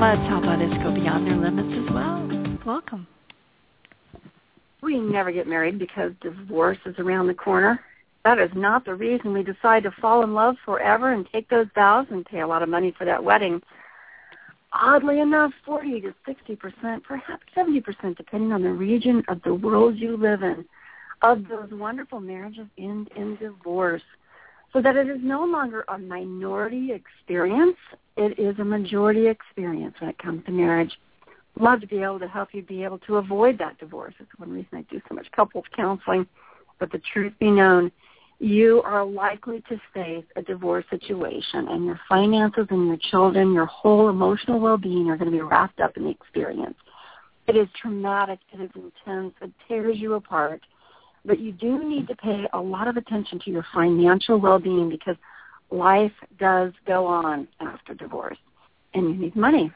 let's help others go beyond their limits as well. Welcome. We never get married because divorce is around the corner. That is not the reason we decide to fall in love forever and take those vows and pay a lot of money for that wedding. Oddly enough, 40 to 60%, perhaps 70%, depending on the region of the world you live in, of those wonderful marriages end in divorce. So that it is no longer a minority experience, it is a majority experience when it comes to marriage. Love to be able to help you be able to avoid that divorce. It's one reason I do so much couples counseling. But the truth be known, you are likely to face a divorce situation and your finances and your children, your whole emotional well-being are going to be wrapped up in the experience. It is traumatic. It is intense. It tears you apart. But you do need to pay a lot of attention to your financial well-being because life does go on after divorce and you need money.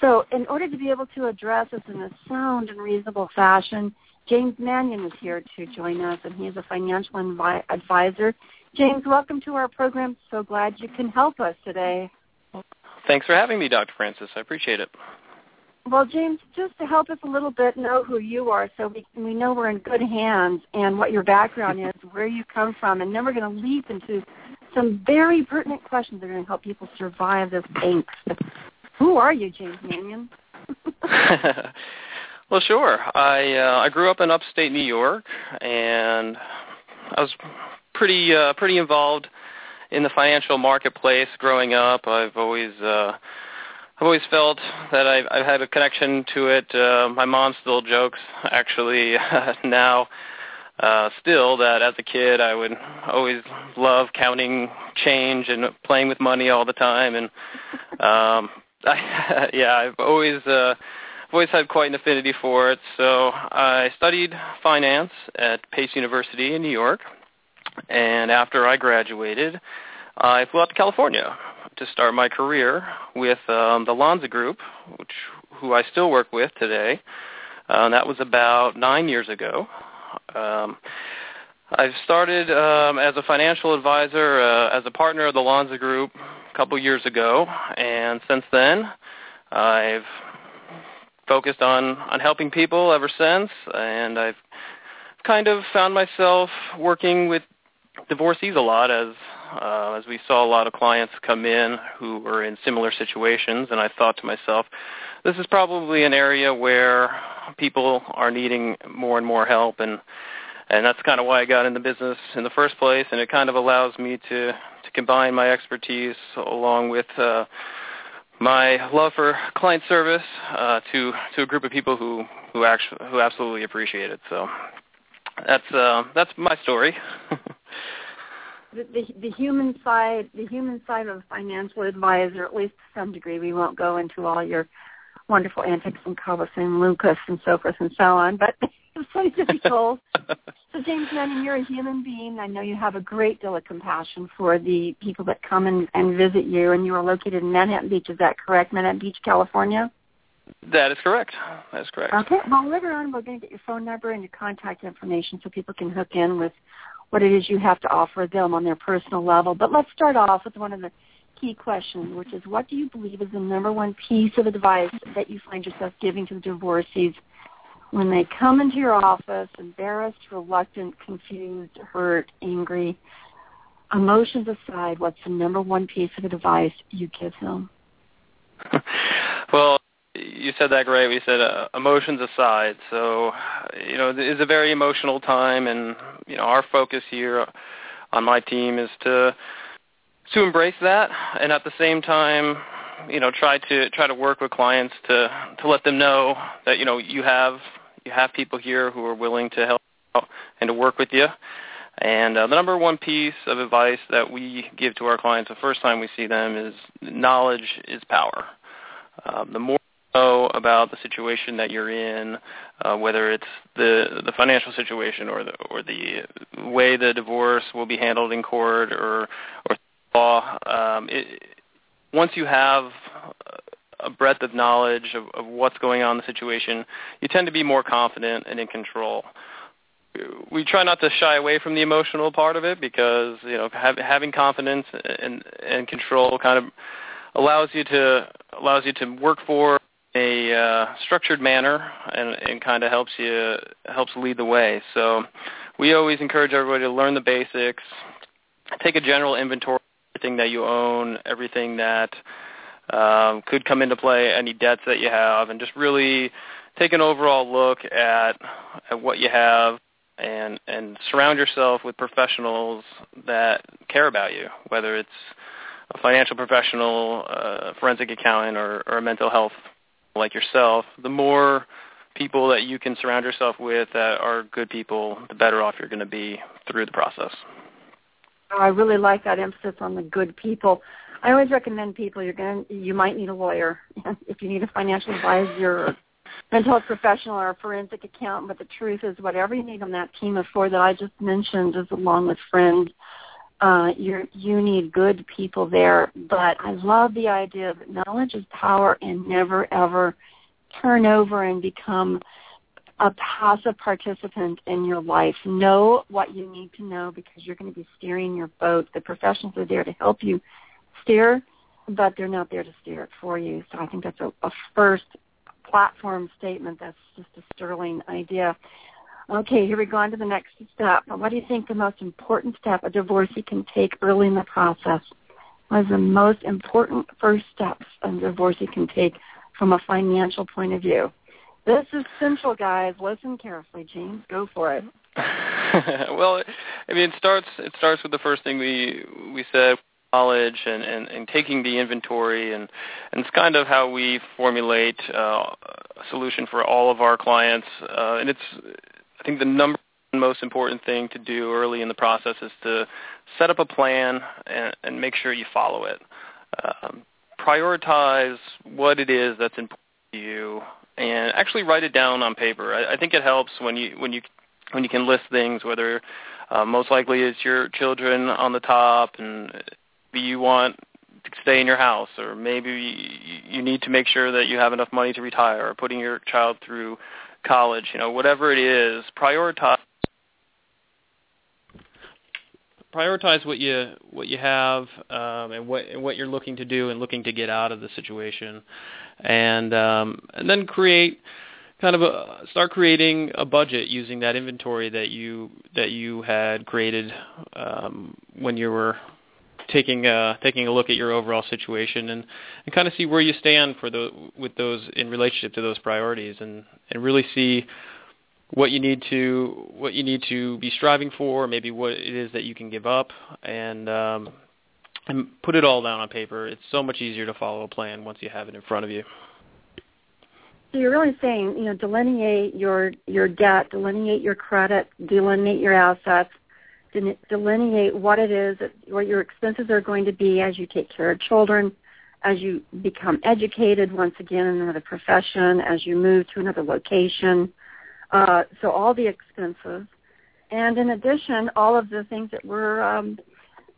So in order to be able to address this in a sound and reasonable fashion, James Manion is here to join us, and he is a financial invi- advisor. James, welcome to our program. So glad you can help us today. Thanks for having me, Dr. Francis. I appreciate it. Well, James, just to help us a little bit know who you are so we, we know we're in good hands and what your background is, where you come from, and then we're going to leap into some very pertinent questions that are going to help people survive this angst. Who are you, James Manion? well, sure. I uh, I grew up in upstate New York, and I was pretty uh, pretty involved in the financial marketplace growing up. I've always uh, I've always felt that I've, I've had a connection to it. Uh, my mom still jokes, actually, uh, now. Uh, still, that as a kid I would always love counting change and playing with money all the time, and um, I, yeah, I've always uh, I've always had quite an affinity for it. So I studied finance at Pace University in New York, and after I graduated, I flew out to California to start my career with um, the Lanza Group, which who I still work with today. Uh, that was about nine years ago. Um, I started um, as a financial advisor, uh, as a partner of the Lanza Group a couple years ago, and since then, I've focused on on helping people ever since, and I've kind of found myself working with divorcees a lot as uh, as we saw a lot of clients come in who were in similar situations, and I thought to myself, this is probably an area where people are needing more and more help, and and that's kind of why I got in the business in the first place, and it kind of allows me to to combine my expertise along with uh, my love for client service uh, to to a group of people who who actually who absolutely appreciate it. So that's uh, that's my story. the, the, the human side, the human side of a financial advisor, at least to some degree. We won't go into all your wonderful antics and Carlos and Lucas and so forth and so on, but it's so difficult. so James Manning, you're a human being. I know you have a great deal of compassion for the people that come and, and visit you, and you are located in Manhattan Beach. Is that correct? Manhattan Beach, California? That is correct. That is correct. Okay. Well, later on, we're going to get your phone number and your contact information so people can hook in with what it is you have to offer them on their personal level. But let's start off with one of the key questions, which is what do you believe is the number one piece of advice that you find yourself giving to the divorcees when they come into your office embarrassed, reluctant, confused, hurt, angry, emotions aside, what's the number one piece of advice you give them? well, you said that great. We said uh, emotions aside. So, you know, it's a very emotional time, and you know, our focus here on my team is to to embrace that, and at the same time, you know, try to try to work with clients to to let them know that you know you have you have people here who are willing to help out and to work with you. And uh, the number one piece of advice that we give to our clients the first time we see them is knowledge is power. Um, the more know about the situation that you're in, uh, whether it's the the financial situation or the or the way the divorce will be handled in court or or law. Um, it, once you have a breadth of knowledge of, of what's going on in the situation, you tend to be more confident and in control. We try not to shy away from the emotional part of it because you know have, having confidence and, and control kind of allows you to allows you to work for uh, structured manner and, and kind of helps you helps lead the way. So we always encourage everybody to learn the basics, take a general inventory of everything that you own, everything that um, could come into play, any debts that you have, and just really take an overall look at at what you have and and surround yourself with professionals that care about you, whether it's a financial professional, a forensic accountant, or, or a mental health like yourself. The more people that you can surround yourself with that are good people, the better off you're going to be through the process. Oh, I really like that emphasis on the good people. I always recommend people you're going to, you might need a lawyer if you need a financial advisor or mental health professional or a forensic accountant. But the truth is, whatever you need on that team of four that I just mentioned, is along with friends. Uh, you you need good people there. But I love the idea that knowledge is power, and never ever turn over and become a passive participant in your life. Know what you need to know because you're going to be steering your boat. The professionals are there to help you steer, but they're not there to steer it for you. So I think that's a, a first platform statement. That's just a sterling idea. Okay, here we go on to the next step. What do you think the most important step a divorcee can take early in the process? What is the most important first steps a divorcee can take from a financial point of view? This is central, guys. Listen carefully, James. Go for it. well, I mean, it starts. It starts with the first thing we we said knowledge and, and, and taking the inventory and, and it's kind of how we formulate uh, a solution for all of our clients. Uh, and it's I think the number most important thing to do early in the process is to set up a plan and, and make sure you follow it. Um, prioritize what it is that's important to you and actually write it down on paper. I, I think it helps when you when you when you can list things whether uh, most likely it's your children on the top and you want to stay in your house, or maybe you need to make sure that you have enough money to retire, or putting your child through college. You know, whatever it is, prioritize prioritize what you what you have um, and what and what you're looking to do and looking to get out of the situation, and um, and then create kind of a, start creating a budget using that inventory that you that you had created um, when you were taking a taking a look at your overall situation and, and kind of see where you stand for the with those in relationship to those priorities and and really see what you need to what you need to be striving for, maybe what it is that you can give up, and um, and put it all down on paper. It's so much easier to follow a plan once you have it in front of you. So you're really saying, you know, delineate your your debt, delineate your credit, delineate your assets, delineate what it is, what your expenses are going to be as you take care of children, as you become educated once again in another profession, as you move to another location. Uh, so all the expenses. And in addition, all of the things that were um,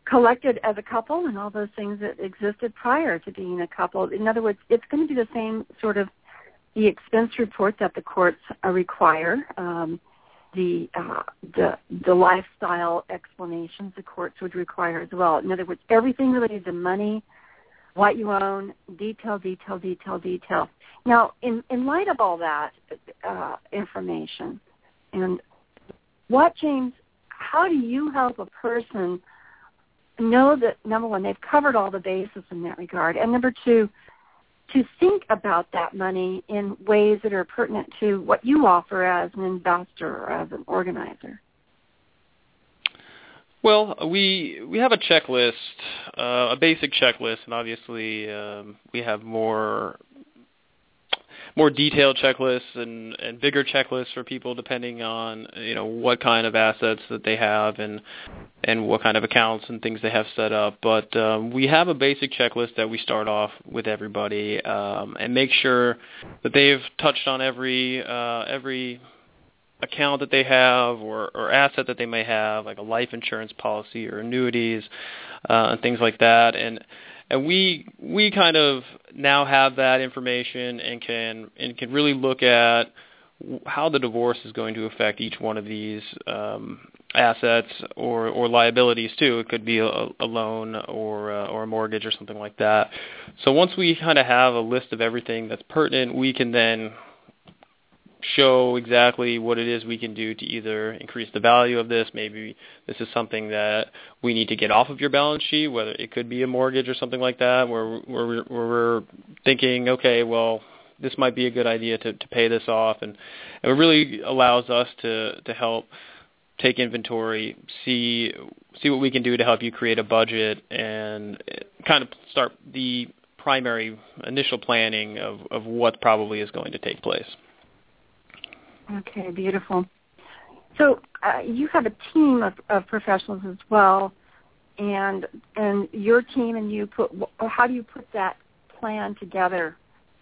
collected as a couple and all those things that existed prior to being a couple. In other words, it's going to be the same sort of the expense report that the courts uh, require. Um, the uh, the the lifestyle explanations the courts would require as well. In other words, everything related to money, what you own, detail, detail, detail, detail. Now, in in light of all that uh, information, and what James, how do you help a person know that number one they've covered all the bases in that regard, and number two to think about that money in ways that are pertinent to what you offer as an investor or as an organizer? Well, we we have a checklist, uh, a basic checklist, and obviously um, we have more more detailed checklists and and bigger checklists for people depending on you know what kind of assets that they have and and what kind of accounts and things they have set up. But um, we have a basic checklist that we start off with everybody um, and make sure that they've touched on every uh, every account that they have or, or asset that they may have, like a life insurance policy or annuities uh, and things like that. And and we we kind of now have that information and can and can really look at how the divorce is going to affect each one of these um, assets or or liabilities too. It could be a, a loan or uh, or a mortgage or something like that. So once we kind of have a list of everything that's pertinent, we can then show exactly what it is we can do to either increase the value of this. Maybe this is something that we need to get off of your balance sheet, whether it could be a mortgage or something like that, where, where, we're, where we're thinking, okay, well, this might be a good idea to, to pay this off, and, and it really allows us to to help take inventory, see see what we can do to help you create a budget, and eh, kind of start the primary initial planning of, of what probably is going to take place. Okay, beautiful. So uh, you have a team of, of professionals as well, and and your team and you put. How do you put that plan together?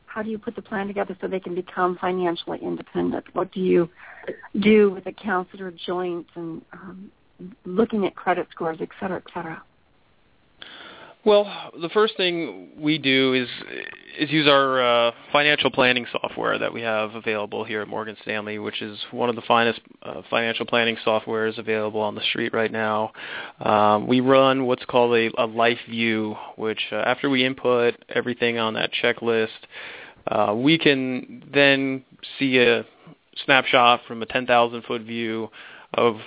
How do you put the plan together so they can become financially independent? What do you do with accounts that are joint and um, looking at credit scores, et cetera, et cetera? Well, the first thing we do is is use our uh, financial planning software that we have available here at Morgan Stanley, which is one of the finest uh, financial planning softwares available on the street right now. Um, we run what's called a, a life view, which uh, after we input everything on that checklist, uh, we can then see a snapshot from a 10,000 foot view of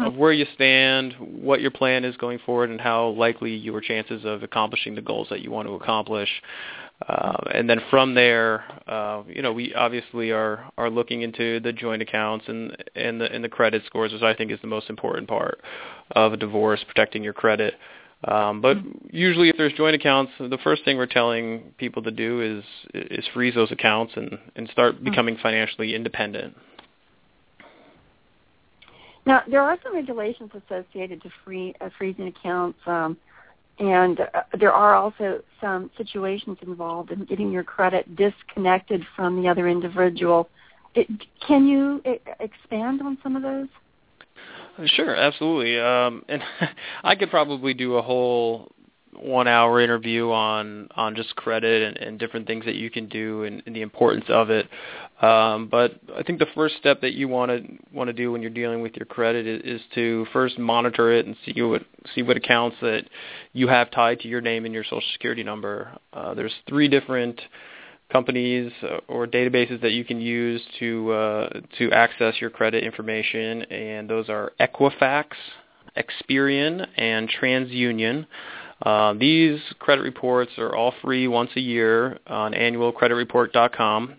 of where you stand, what your plan is going forward, and how likely your chances of accomplishing the goals that you want to accomplish. Uh, and then from there, uh, you know, we obviously are are looking into the joint accounts and and the and the credit scores, which I think is the most important part of a divorce, protecting your credit. Um, but usually, if there's joint accounts, the first thing we're telling people to do is is freeze those accounts and and start becoming financially independent. Now, there are some regulations associated to free uh, freezing accounts, um, and uh, there are also some situations involved in getting your credit disconnected from the other individual. It, can you expand on some of those? Sure, absolutely. Um, and I could probably do a whole one hour interview on on just credit and, and different things that you can do and, and the importance of it. Um, but I think the first step that you want to want to do when you're dealing with your credit is, is to first monitor it and see what see what accounts that you have tied to your name and your social security number. Uh, there's three different companies or databases that you can use to uh, to access your credit information, and those are Equifax, Experian, and TransUnion. Uh, these credit reports are all free once a year on annualcreditreport.com.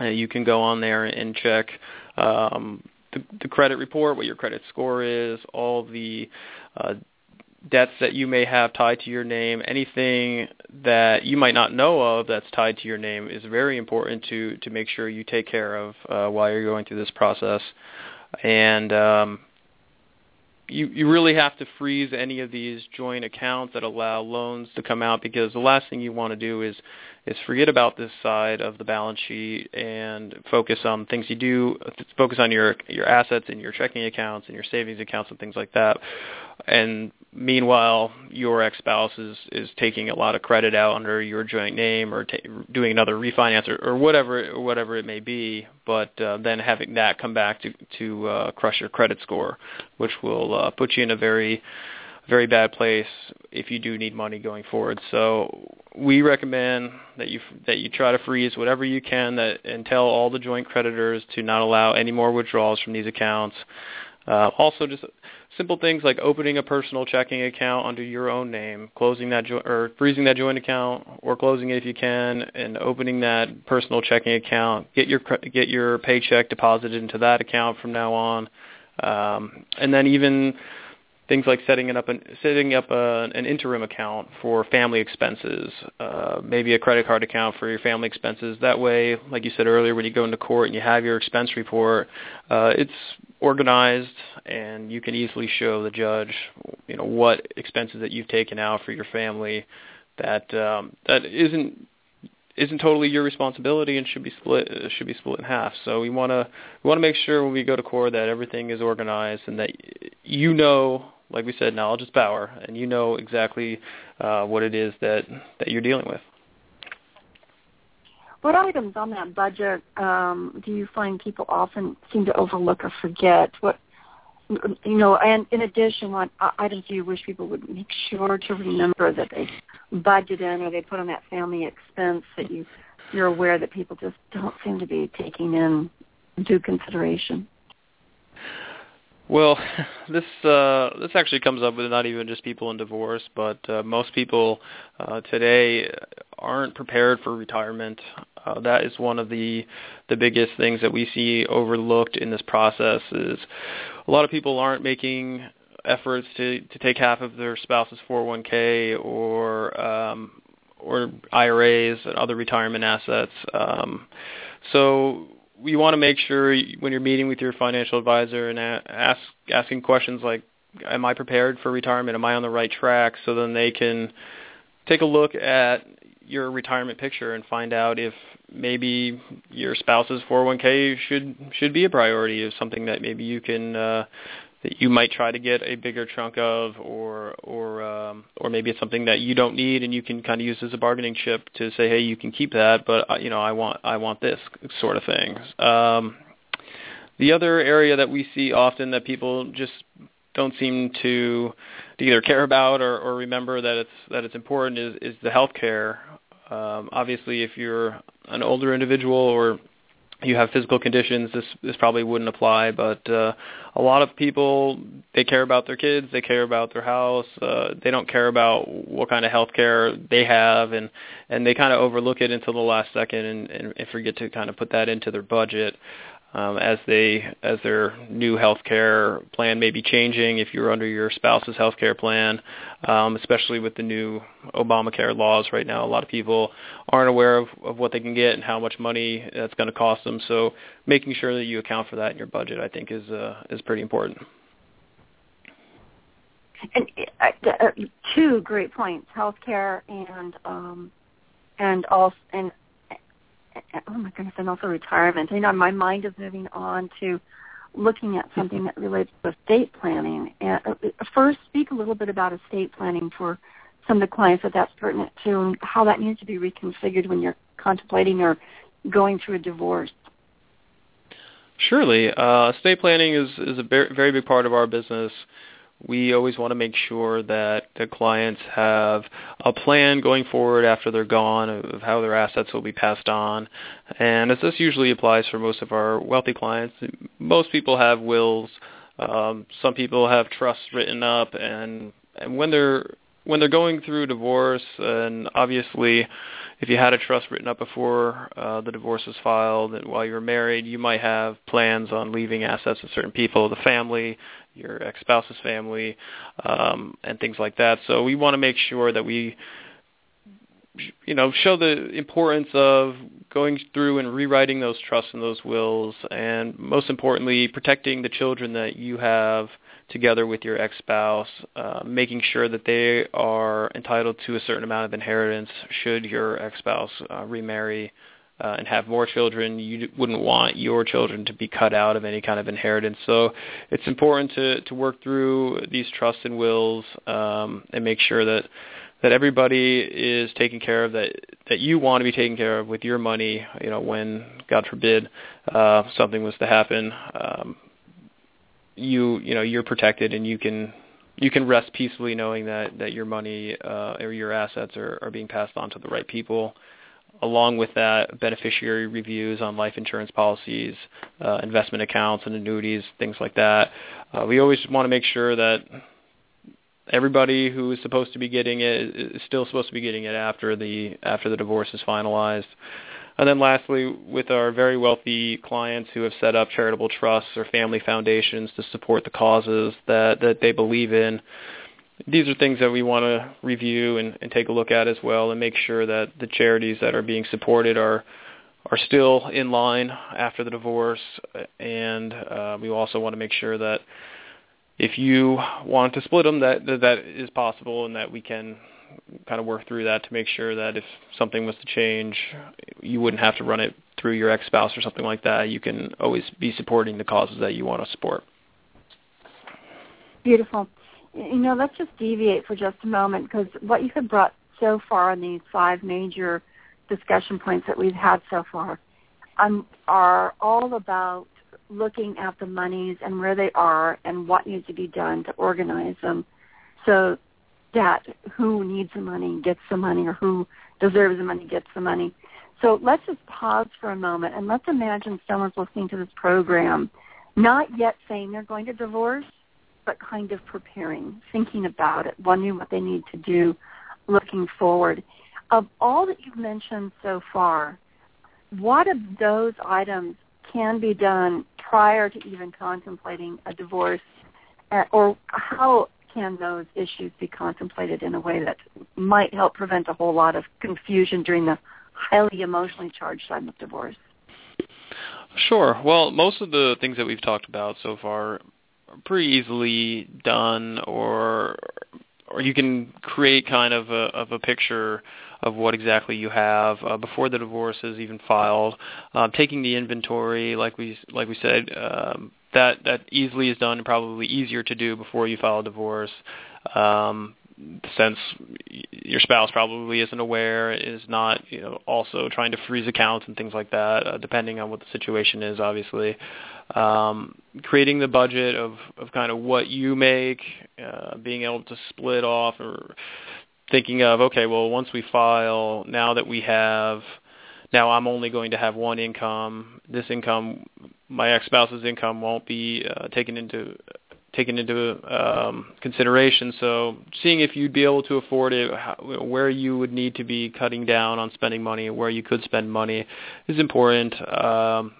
Uh, you can go on there and check um, the, the, credit report, what your credit score is, all the uh, debts that you may have tied to your name, anything that you might not know of that's tied to your name is very important to to make sure you take care of uh, while you're going through this process. And um, you you really have to freeze any of these joint accounts that allow loans to come out because the last thing you want to do is is forget about this side of the balance sheet and focus on things you do focus on your your assets and your checking accounts and your savings accounts and things like that. And meanwhile your ex-spouse is is taking a lot of credit out under your joint name or doing another refinance or, or whatever or whatever it may be but uh, then having that come back to to uh, crush your credit score which will uh, put you in a very very bad place if you do need money going forward. So we recommend that you that you try to freeze whatever you can that and tell all the joint creditors to not allow any more withdrawals from these accounts. Uh, also, just simple things like opening a personal checking account under your own name, closing that jo- or freezing that joint account, or closing it if you can, and opening that personal checking account. Get your get your paycheck deposited into that account from now on, um, and then even things like setting up an setting up a, an interim account for family expenses, uh, maybe a credit card account for your family expenses. That way, like you said earlier, when you go into court and you have your expense report, uh, it's organized and you can easily show the judge, you know, what expenses that you've taken out for your family that um, that isn't isn't totally your responsibility and should be split should be split in half. So we want to we want to make sure when we go to court that everything is organized and that you know like we said, knowledge is power, and you know exactly uh, what it is that that you're dealing with. What items on that budget um, do you find people often seem to overlook or forget? What you know, and in addition, what items do you wish people would make sure to remember that they budget in or they put on that family expense that you you're aware that people just don't seem to be taking in due consideration? Well, this uh, this actually comes up with not even just people in divorce, but uh, most people uh, today aren't prepared for retirement. Uh, that is one of the the biggest things that we see overlooked in this process. Is a lot of people aren't making efforts to to take half of their spouse's 401k or um, or IRAs and other retirement assets. Um, so we want to make sure when you're meeting with your financial advisor and ask asking questions like, "Am I prepared for retirement? Am I on the right track?" So then they can take a look at your retirement picture and find out if maybe your spouse's 401k should should be a priority, is something that maybe you can uh, that you might try to get a bigger chunk of, or or um, or maybe it's something that you don't need and you can kind of use as a bargaining chip to say, hey, you can keep that, but uh, you know, I want I want this sort of thing. Um, the other area that we see often that people just don't seem to, to either care about or, or remember that it's that it's important is is the health care. Um, obviously, if you're an older individual or you have physical conditions, this this probably wouldn't apply. But uh, a lot of people they care about their kids, they care about their house, uh, they don't care about what kind of health care they have, and and they kind of overlook it until the last second and, and, and forget to kind of put that into their budget um, as they as their new health care plan may be changing if you're under your spouse's health care plan, um, especially with the new Obamacare laws right now. A lot of people aren't aware of, of what they can get and how much money that's going to cost them. So making sure that you account for that in your budget, I think, is uh, is pretty important. And uh, uh two great points: healthcare and um, and also and oh my goodness, and also retirement. You know, my mind is moving on to looking at something that relates to estate planning. And uh, first, speak a little bit about estate planning for some of the clients that that's pertinent to, and how that needs to be reconfigured when you're contemplating or going through a divorce. Surely, uh, estate planning is is a very big part of our business we always want to make sure that the clients have a plan going forward after they're gone of how their assets will be passed on. And as this usually applies for most of our wealthy clients, most people have wills. Um, some people have trusts written up, and and when they're when they're going through divorce, and obviously, if you had a trust written up before uh, the divorce was filed, and while you were married, you might have plans on leaving assets to certain people, the family, your ex-spouse's family, um, and things like that. So we want to make sure that we, you know, show the importance of going through and rewriting those trusts and those wills, and most importantly, protecting the children that you have together with your ex-spouse, uh, making sure that they are entitled to a certain amount of inheritance should your ex-spouse uh, remarry uh, and have more children, you wouldn't want your children to be cut out of any kind of inheritance. So it's important to, to work through these trusts and wills um, and make sure that that everybody is taken care of that that you want to be taken care of with your money. You know, when God forbid uh, something was to happen, um, you you know you're protected and you can you can rest peacefully knowing that that your money uh, or your assets are, are being passed on to the right people along with that, beneficiary reviews on life insurance policies, uh, investment accounts and annuities, things like that. Uh, we always want to make sure that everybody who is supposed to be getting it is still supposed to be getting it after the after the divorce is finalized. And then lastly, with our very wealthy clients who have set up charitable trusts or family foundations to support the causes that, that they believe in, these are things that we want to review and, and take a look at as well and make sure that the charities that are being supported are are still in line after the divorce and uh, we also want to make sure that if you want to split them that that is possible and that we can kind of work through that to make sure that if something was to change, you wouldn't have to run it through your ex-spouse or something like that. You can always be supporting the causes that you want to support. Beautiful. You know, let's just deviate for just a moment because what you have brought so far on these five major discussion points that we've had so far um, are all about looking at the monies and where they are and what needs to be done to organize them so that who needs the money gets the money or who deserves the money gets the money. So let's just pause for a moment and let's imagine someone's listening to this program, not yet saying they're going to divorce, but kind of preparing, thinking about it, wondering what they need to do looking forward. Of all that you've mentioned so far, what of those items can be done prior to even contemplating a divorce, uh, or how can those issues be contemplated in a way that might help prevent a whole lot of confusion during the highly emotionally charged time of divorce? Sure. Well, most of the things that we've talked about so far pretty easily done or or you can create kind of a of a picture of what exactly you have uh, before the divorce is even filed. Uh, taking the inventory, like we like we said, um, that that easily is done and probably easier to do before you file a divorce. Um, since your spouse probably isn't aware, is not you know also trying to freeze accounts and things like that, uh, depending on what the situation is. Obviously, um, creating the budget of of kind of what you make, uh, being able to split off or thinking of okay, well once we file, now that we have now I'm only going to have one income. This income, my ex-spouse's income, won't be uh, taken into taken into um, consideration. So seeing if you'd be able to afford it, how, where you would need to be cutting down on spending money, where you could spend money, is important. Um,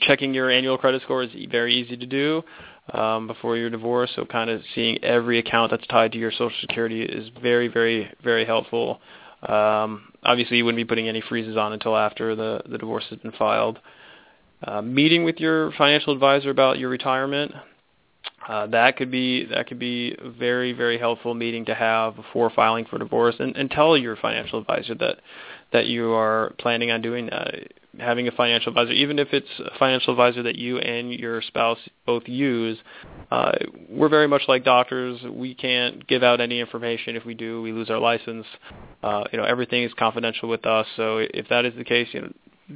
checking your annual credit score is very easy to do um, before your divorce. So kind of seeing every account that's tied to your Social Security is very, very, very helpful. Um, obviously, you wouldn't be putting any freezes on until after the, the divorce has been filed. Uh, meeting with your financial advisor about your retirement. Uh, that could be that could be a very very helpful meeting to have before filing for divorce, and, and tell your financial advisor that that you are planning on doing that having a financial advisor, even if it's a financial advisor that you and your spouse both use, uh, we're very much like doctors. We can't give out any information. If we do, we lose our license. Uh, you know, everything is confidential with us. So if that is the case, you know,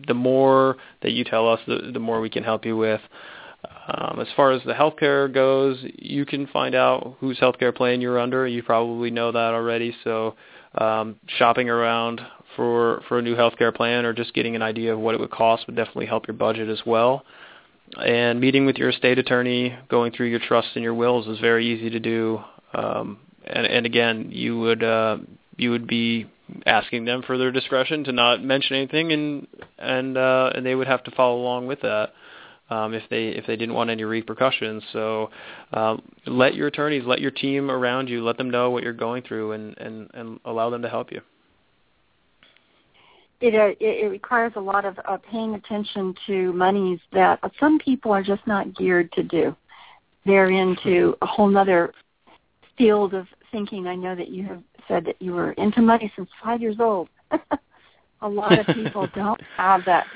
the more that you tell us, the, the more we can help you with. Um, as far as the healthcare goes, you can find out whose healthcare plan you're under. You probably know that already. So um, shopping around for for a new healthcare plan or just getting an idea of what it would cost would definitely help your budget as well. And meeting with your estate attorney, going through your trusts and your wills is very easy to do. Um, and, and again, you would uh, you would be asking them for their discretion to not mention anything, and and uh, and they would have to follow along with that um, if they if they didn't want any repercussions. So uh, let your attorneys, let your team around you, let them know what you're going through, and and and allow them to help you it, uh, it, it requires a lot of uh, paying attention to monies that some people are just not geared to do. They're into a whole other field of thinking. I know that you have said that you were into money since five years old. a lot of people don't have that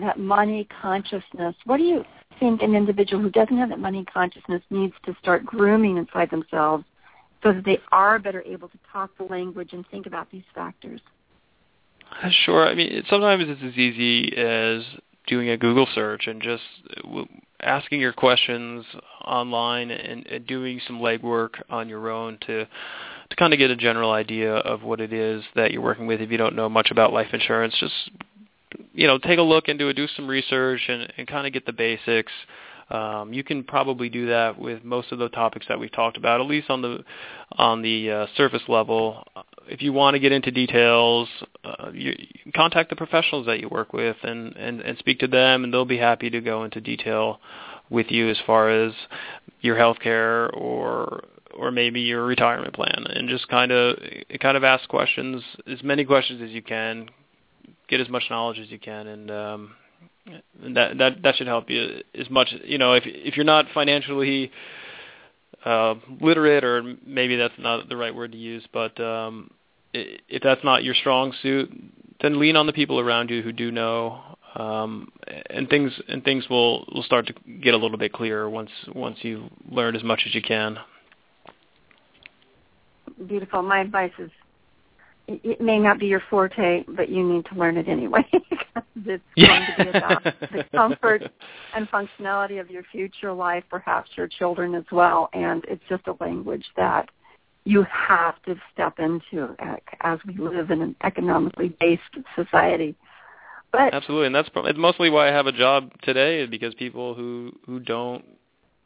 that money consciousness. What do you think an individual who doesn't have that money consciousness needs to start grooming inside themselves so that they are better able to talk the language and think about these factors? Uh, sure. I mean, sometimes it's as easy as doing a Google search and just uh, asking your questions online and, and doing some legwork on your own to to kind of get a general idea of what it is that you're working with. If you don't know much about life insurance, just you know take a look into it, do some research, and, and kind of get the basics. Um, you can probably do that with most of the topics that we've talked about, at least on the on the uh, surface level. If you want to get into details, uh, you, you contact the professionals that you work with and, and, and speak to them, and they'll be happy to go into detail with you as far as your health care or or maybe your retirement plan. And just kind of kind of ask questions as many questions as you can get as much knowledge as you can and um that that that should help you as much you know if if you're not financially uh literate or maybe that's not the right word to use but um if that's not your strong suit then lean on the people around you who do know um, and things and things will will start to get a little bit clearer once once you learn as much as you can. Beautiful. My advice is, it may not be your forte, but you need to learn it anyway because it's going to be about the comfort and functionality of your future life, perhaps your children as well, and it's just a language that you have to step into as we live in an economically based society. But absolutely, and that's it's mostly why I have a job today is because people who who don't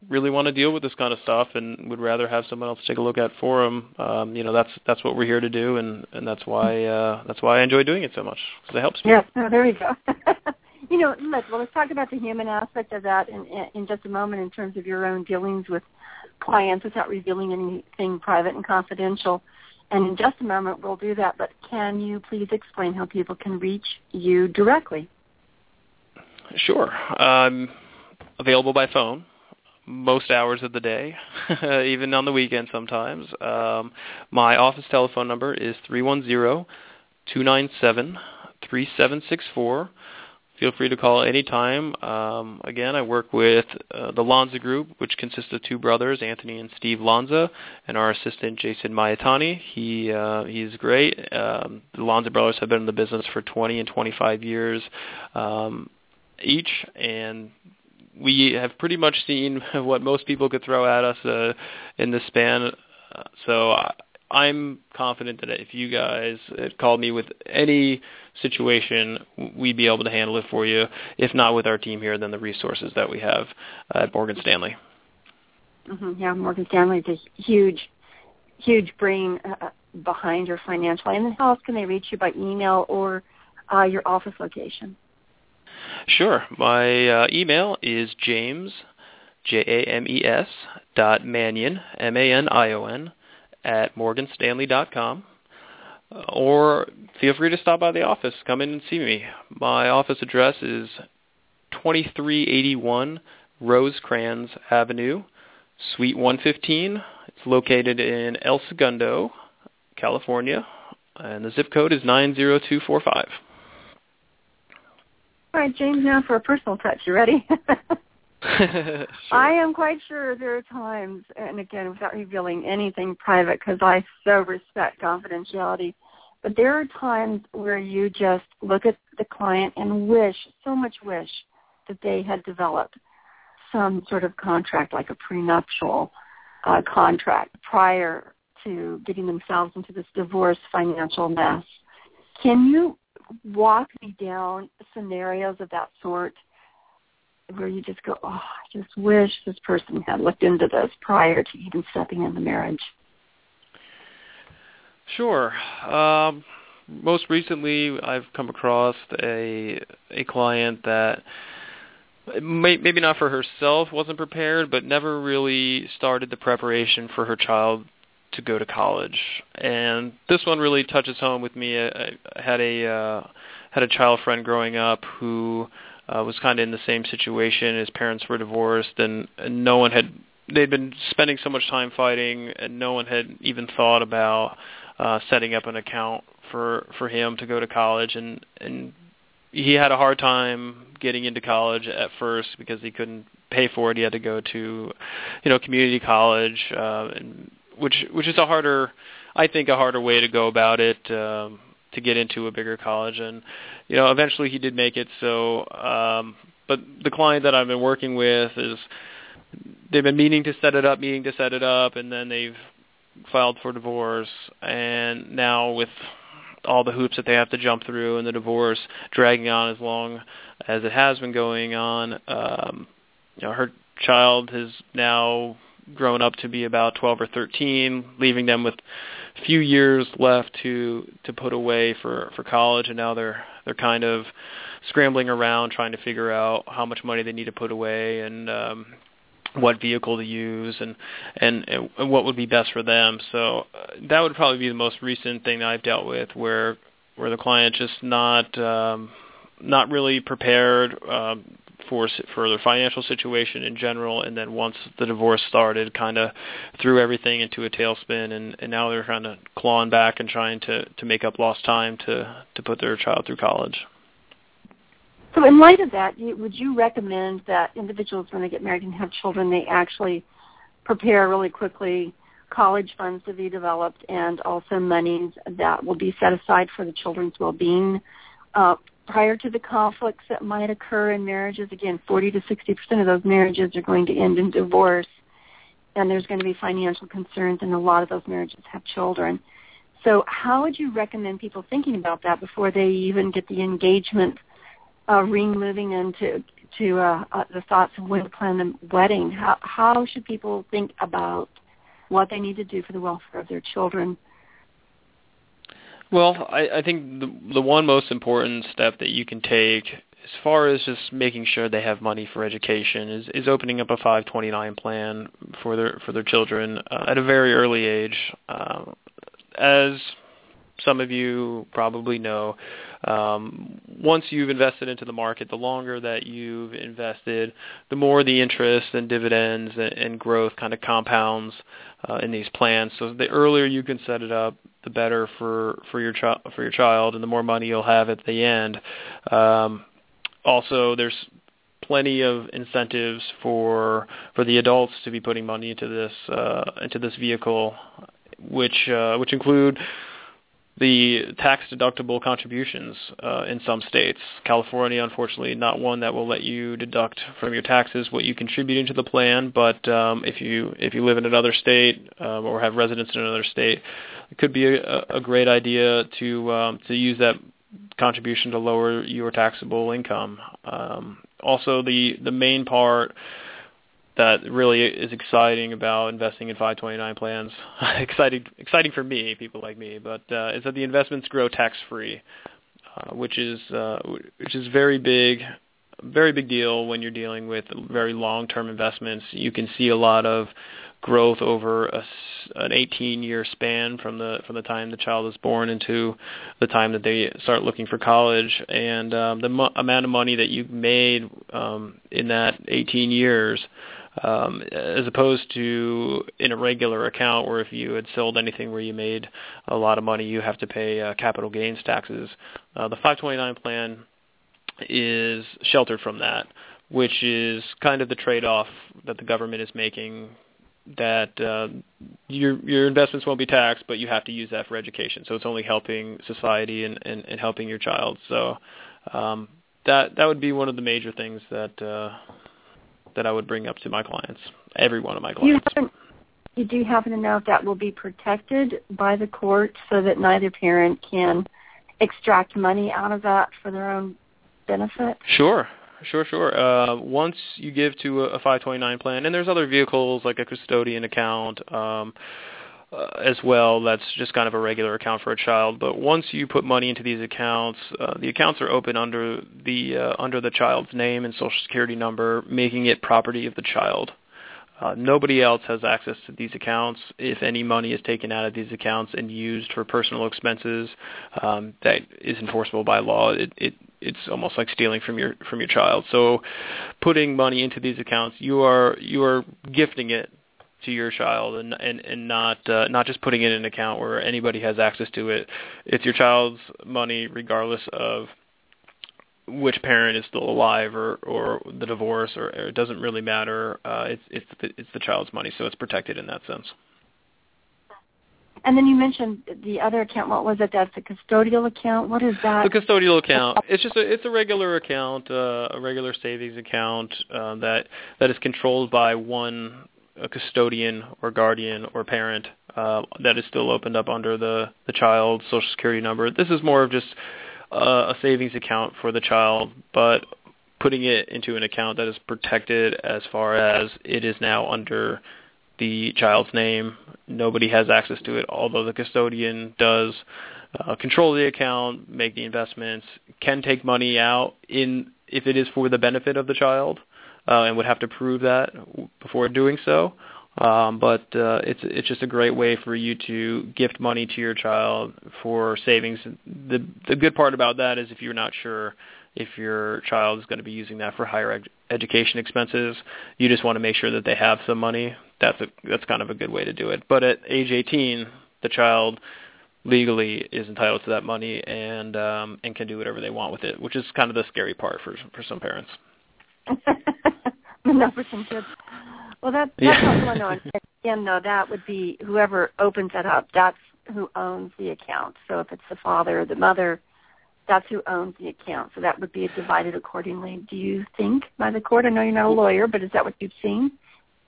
really want to deal with this kind of stuff and would rather have someone else take a look at for them. Um, you know, that's that's what we're here to do, and and that's why uh, that's why I enjoy doing it so much because it helps me. Yes, no, there we go. you know, let, well, let's talk about the human aspect of that in, in just a moment in terms of your own dealings with clients without revealing anything private and confidential. And in just a moment, we'll do that. But can you please explain how people can reach you directly? Sure. I'm available by phone most hours of the day, even on the weekend sometimes. Um, my office telephone number is three one zero two nine seven three seven six four feel free to call anytime. Um, again, I work with uh, the Lanza Group, which consists of two brothers, Anthony and Steve Lanza, and our assistant Jason Mayatani. He uh, he's great. Um, the Lanza brothers have been in the business for 20 and 25 years um, each, and we have pretty much seen what most people could throw at us uh, in this span. So I'm confident that if you guys called me with any situation, we'd be able to handle it for you. If not with our team here, then the resources that we have at Morgan Stanley. Mm-hmm. Yeah, Morgan Stanley is a huge, huge brain uh, uh, behind your financial. And how else can they reach you by email or uh, your office location? Sure. My uh, email is james, J-A-M-E-S, dot Manion, M-A-N-I-O-N, at morganstanley.com or feel free to stop by the office. Come in and see me. My office address is 2381 Rosecrans Avenue, Suite 115. It's located in El Segundo, California, and the zip code is 90245. All right, James, now for a personal touch. You ready? sure. I am quite sure there are times, and again, without revealing anything private, because I so respect confidentiality, but there are times where you just look at the client and wish, so much wish, that they had developed some sort of contract, like a prenuptial uh, contract, prior to getting themselves into this divorce financial mess. Can you walk me down scenarios of that sort where you just go, oh, I just wish this person had looked into this prior to even stepping into marriage? Sure. Um, most recently, I've come across a a client that may, maybe not for herself wasn't prepared, but never really started the preparation for her child to go to college. And this one really touches home with me. I, I had a uh, had a child friend growing up who uh, was kind of in the same situation. His parents were divorced, and, and no one had they'd been spending so much time fighting, and no one had even thought about uh, setting up an account for for him to go to college, and and he had a hard time getting into college at first because he couldn't pay for it. He had to go to, you know, community college, uh, and which which is a harder, I think, a harder way to go about it. Um, to get into a bigger college and you know eventually he did make it so um but the client that I've been working with is they've been meaning to set it up meaning to set it up and then they've filed for divorce and now with all the hoops that they have to jump through and the divorce dragging on as long as it has been going on um you know her child has now grown up to be about 12 or 13 leaving them with few years left to to put away for for college, and now they're they're kind of scrambling around trying to figure out how much money they need to put away and um, what vehicle to use and, and and what would be best for them. So uh, that would probably be the most recent thing that I've dealt with, where where the client just not um, not really prepared um, for for their financial situation in general, and then once the divorce started, kind of threw everything into a tailspin, and, and now they're kind of clawing back and trying to to make up lost time to to put their child through college. So, in light of that, would you recommend that individuals, when they get married and have children, they actually prepare really quickly college funds to be developed and also monies that will be set aside for the children's well-being uh, prior to the conflicts that might occur in marriages? Again, 40 to 60 percent of those marriages are going to end in divorce, and there's going to be financial concerns, and a lot of those marriages have children. So, how would you recommend people thinking about that before they even get the engagement uh, ring moving into to uh, uh, the thoughts of when to plan the wedding. How how should people think about what they need to do for the welfare of their children? Well, I, I think the the one most important step that you can take as far as just making sure they have money for education is, is opening up a 529 plan for their for their children uh, at a very early age. Uh, as some of you probably know, um, once you've invested into the market, the longer that you've invested, the more the interest and dividends and, and growth kind of compounds uh, in these plans. So the earlier you can set it up, the better for for your child for your child, and the more money you'll have at the end. Um, also, there's plenty of incentives for for the adults to be putting money into this uh, into this vehicle, which uh, which include the tax deductible contributions uh, in some states. California, unfortunately, not one that will let you deduct from your taxes what you contribute into the plan. But um, if you if you live in another state um, or have residence in another state, it could be a, a great idea to um, to use that contribution to lower your taxable income. Um, also, the the main part that really is exciting about investing in 529 plans. exciting, exciting for me, people like me, but uh, is that the investments grow tax free, uh, which is uh, which is very big, very big deal when you're dealing with very long-term investments. You can see a lot of growth over a, an 18-year span from the from the time the child is born into the time that they start looking for college, and um, the mo- amount of money that you've made um, in that 18 years um, as opposed to in a regular account where if you had sold anything where you made a lot of money, you have to pay uh, capital gains taxes. Uh, the 529 plan is sheltered from that, which is kind of the trade-off that the government is making that uh, your your investments won't be taxed, but you have to use that for education. So it's only helping society and, and, and helping your child. So um, that that would be one of the major things that uh, that I would bring up to my clients, every one of my clients. You, you do happen to know if that will be protected by the court so that neither parent can extract money out of that for their own benefit? Sure. Sure, sure. Uh, once you give to a, a 529 plan, and there's other vehicles like a custodian account, um, uh, as well. That's just kind of a regular account for a child. But once you put money into these accounts, uh, the accounts are open under the uh, under the child's name and social security number, making it property of the child. Uh, nobody else has access to these accounts. If any money is taken out of these accounts and used for personal expenses, um, that is enforceable by law. It, it it's almost like stealing from your from your child. So, putting money into these accounts, you are you are gifting it to your child and and and not uh, not just putting it in an account where anybody has access to it. It's your child's money regardless of which parent is still alive or or the divorce or, or it doesn't really matter. Uh, it's it's the, it's the child's money, so it's protected in that sense. And then you mentioned the other account. What was it? That's a custodial account. What is that? The custodial account. It's just a it's a regular account, uh, a regular savings account uh, that that is controlled by one a custodian or guardian or parent uh, that is still opened up under the the child's social security number. This is more of just uh, a savings account for the child, but putting it into an account that is protected as far as it is now under the child's name. Nobody has access to it, although the custodian does uh, control the account, make the investments, can take money out in if it is for the benefit of the child, uh, and would have to prove that before doing so. Um, but uh, it's it's just a great way for you to gift money to your child for savings. The the good part about that is if you're not sure if your child is going to be using that for higher ed- education expenses, you just want to make sure that they have some money. That's a that's kind of a good way to do it. But at age 18, the child legally is entitled to that money and um, and can do whatever they want with it, which is kind of the scary part for for some parents. no, for some kids. Well, that, that's yeah. what I know. Again, though, that would be whoever opens it up. That's who owns the account. So if it's the father or the mother, that's who owns the account. So that would be divided accordingly. Do you think by the court? I know you're not a lawyer, but is that what you've seen?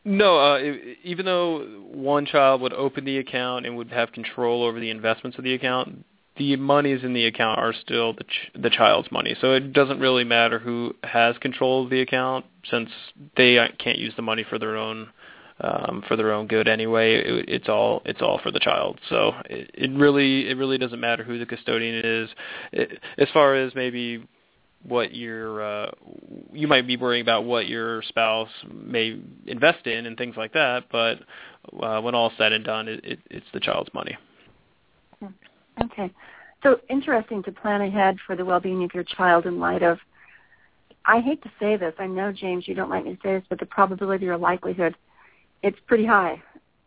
No, uh, even though one child would open the account and would have control over the investments of the account, the monies in the account are still the ch- the child's money. So it doesn't really matter who has control of the account since they can't use the money for their own um, for their own good anyway. It, it's all it's all for the child. So it, it really it really doesn't matter who the custodian is. It, as far as maybe what your uh, you might be worrying about what your spouse may invest in and things like that, but uh, when all said and done, it, it, it's the child's money. Okay. So interesting to plan ahead for the well-being of your child in light of, I hate to say this, I know, James, you don't like me to say this, but the probability or likelihood, it's pretty high.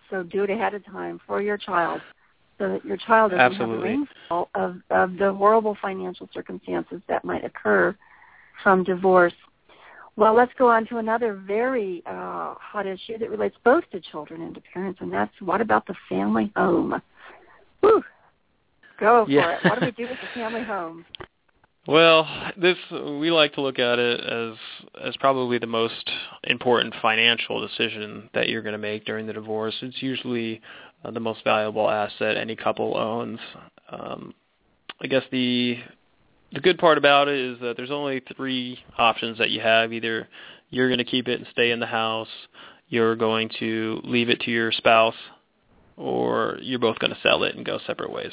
So do it ahead of time for your child so that your child doesn't Absolutely. have a rainfall of, of the horrible financial circumstances that might occur from divorce. Well, let's go on to another very uh, hot issue that relates both to children and to parents, and that's what about the family home? Whew, Go for yeah. it. What do we do with the family home? Well, this we like to look at it as as probably the most important financial decision that you're going to make during the divorce. It's usually uh, the most valuable asset any couple owns. Um, I guess the the good part about it is that there's only three options that you have. Either you're going to keep it and stay in the house, you're going to leave it to your spouse, or you're both going to sell it and go separate ways.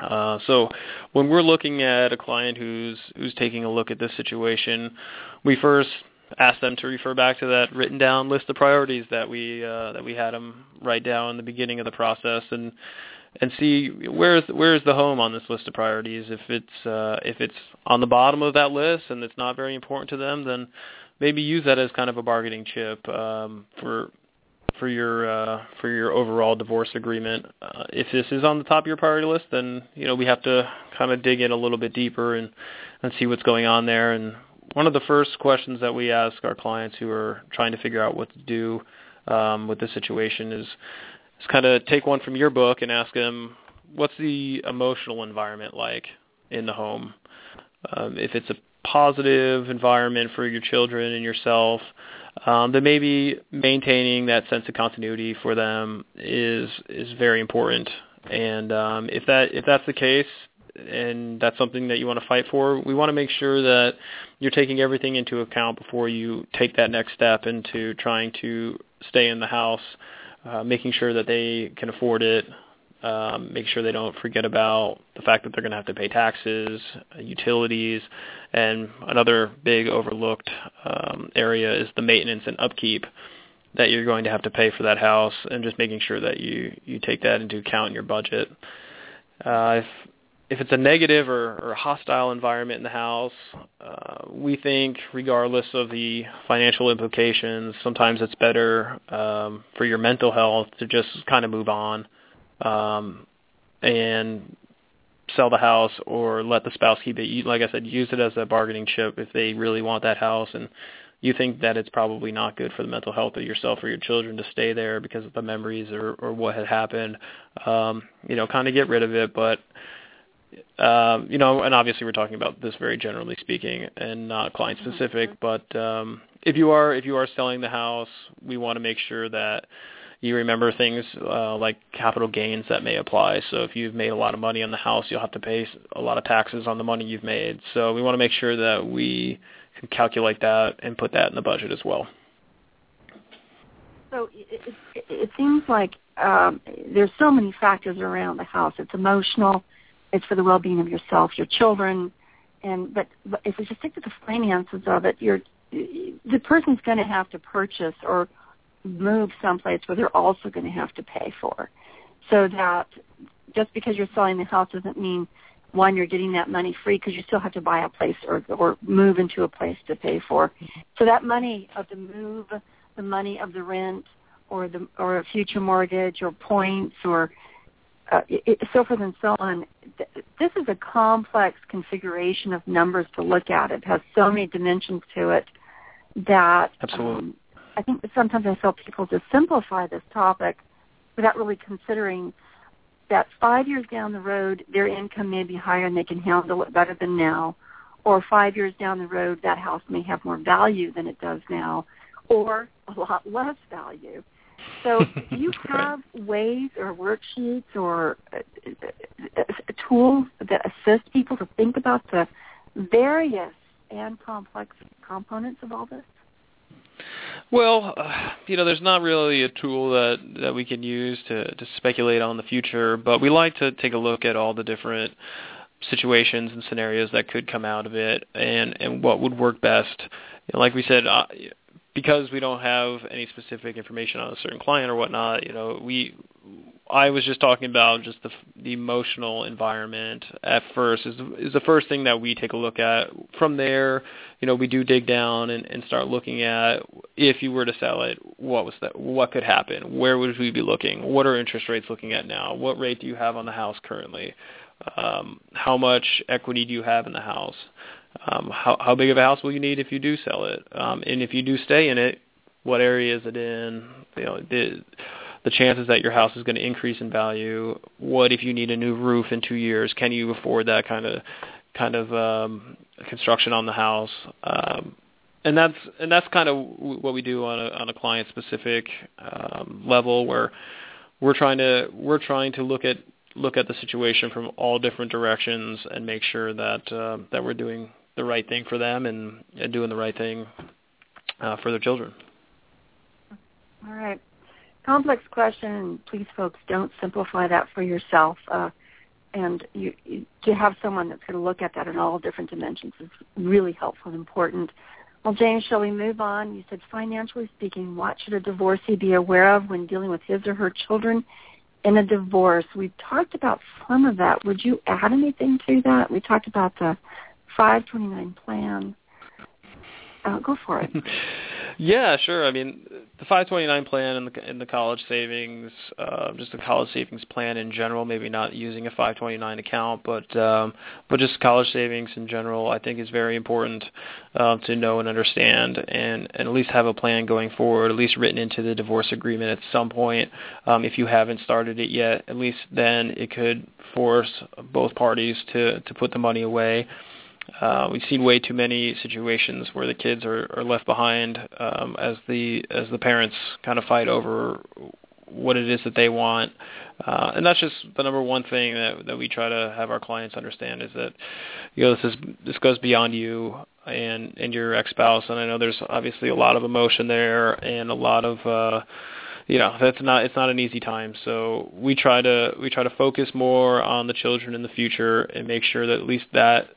Uh, so when we're looking at a client who's who's taking a look at this situation, we first ask them to refer back to that written down list of priorities that we uh, that we had them write down in the beginning of the process and and see where's where's the home on this list of priorities. If it's uh, if it's on the bottom of that list and it's not very important to them, then maybe use that as kind of a bargaining chip um, for for your uh, for your overall divorce agreement. Uh, if this is on the top of your priority list, then you know we have to kind of dig in a little bit deeper and and see what's going on there. And one of the first questions that we ask our clients who are trying to figure out what to do um, with this situation is is kind of take one from your book and ask them what's the emotional environment like in the home. Um, if it's a positive environment for your children and yourself, um, then maybe maintaining that sense of continuity for them is is very important. And um, if that if that's the case, and that's something that you want to fight for, we want to make sure that you're taking everything into account before you take that next step into trying to stay in the house, uh, making sure that they can afford it, um, make sure they don't forget about the fact that they're going to have to pay taxes, uh, utilities, and another big overlooked um, area is the maintenance and upkeep that you're going to have to pay for that house, and just making sure that you you take that into account in your budget. Uh, if if it's a negative or, or hostile environment in the house, uh, we think, regardless of the financial implications, sometimes it's better um, for your mental health to just kind of move on um, and sell the house or let the spouse keep it. Like I said, use it as a bargaining chip if they really want that house and you think that it's probably not good for the mental health of yourself or your children to stay there because of the memories or, or what had happened. Um, you know, kind of get rid of it, but um, you know, and obviously we're talking about this very generally speaking and not client specific, mm-hmm. but um, if you are if you are selling the house, we want to make sure that you remember things uh, like capital gains that may apply. So if you've made a lot of money on the house, you'll have to pay a lot of taxes on the money you've made. So we want to make sure that we can calculate that and put that in the budget as well. so it, it, it seems like um, there's so many factors around the house. It's emotional. It's for the well-being of yourself, your children, and but, but if we just stick to the finances of it, you're the person's going to have to purchase or move someplace where they're also going to have to pay for. So that just because you're selling the house doesn't mean one you're getting that money free because you still have to buy a place or or move into a place to pay for. So that money of the move, the money of the rent, or the or a future mortgage or points or uh, it, so forth and so on. This is a complex configuration of numbers to look at. It has so many dimensions to it that absolutely. Um, I think sometimes I feel people just simplify this topic without really considering that five years down the road, their income may be higher and they can handle it better than now. Or five years down the road, that house may have more value than it does now, or a lot less value. So do you have ways or worksheets or uh, uh, uh, tools that assist people to think about the various and complex components of all this? Well, uh, you know, there's not really a tool that that we can use to to speculate on the future, but we like to take a look at all the different situations and scenarios that could come out of it and and what would work best. You know, like we said, uh, because we don't have any specific information on a certain client or whatnot, you know, we I was just talking about just the the emotional environment at first is is the first thing that we take a look at. From there, you know, we do dig down and, and start looking at if you were to sell it, what was that what could happen? Where would we be looking? What are interest rates looking at now? What rate do you have on the house currently? Um, how much equity do you have in the house? Um, how, how big of a house will you need if you do sell it? Um, and if you do stay in it, what area is it in? You know, the, the chances that your house is going to increase in value. What if you need a new roof in two years? Can you afford that kind of kind of um, construction on the house? Um, and that's and that's kind of what we do on a on a client specific um, level where we're trying to we're trying to look at look at the situation from all different directions and make sure that uh, that we're doing the right thing for them and, and doing the right thing uh, for their children. All right. Complex question. Please, folks, don't simplify that for yourself. Uh, and you, you, to have someone that's going to look at that in all different dimensions is really helpful and important. Well, James, shall we move on? You said, financially speaking, what should a divorcee be aware of when dealing with his or her children in a divorce? We've talked about some of that. Would you add anything to that? We talked about the 529 plan. Uh, go for it. yeah, sure. I mean, the 529 plan and the, and the college savings, uh, just the college savings plan in general. Maybe not using a 529 account, but um, but just college savings in general. I think is very important uh, to know and understand, and and at least have a plan going forward. At least written into the divorce agreement at some point. Um, if you haven't started it yet, at least then it could force both parties to to put the money away. Uh, we've seen way too many situations where the kids are, are left behind um, as the as the parents kind of fight over what it is that they want. Uh, and that's just the number one thing that that we try to have our clients understand is that you know this is this goes beyond you and and your ex-spouse. And I know there's obviously a lot of emotion there and a lot of uh, you know that's not it's not an easy time so we try to we try to focus more on the children in the future and make sure that at least that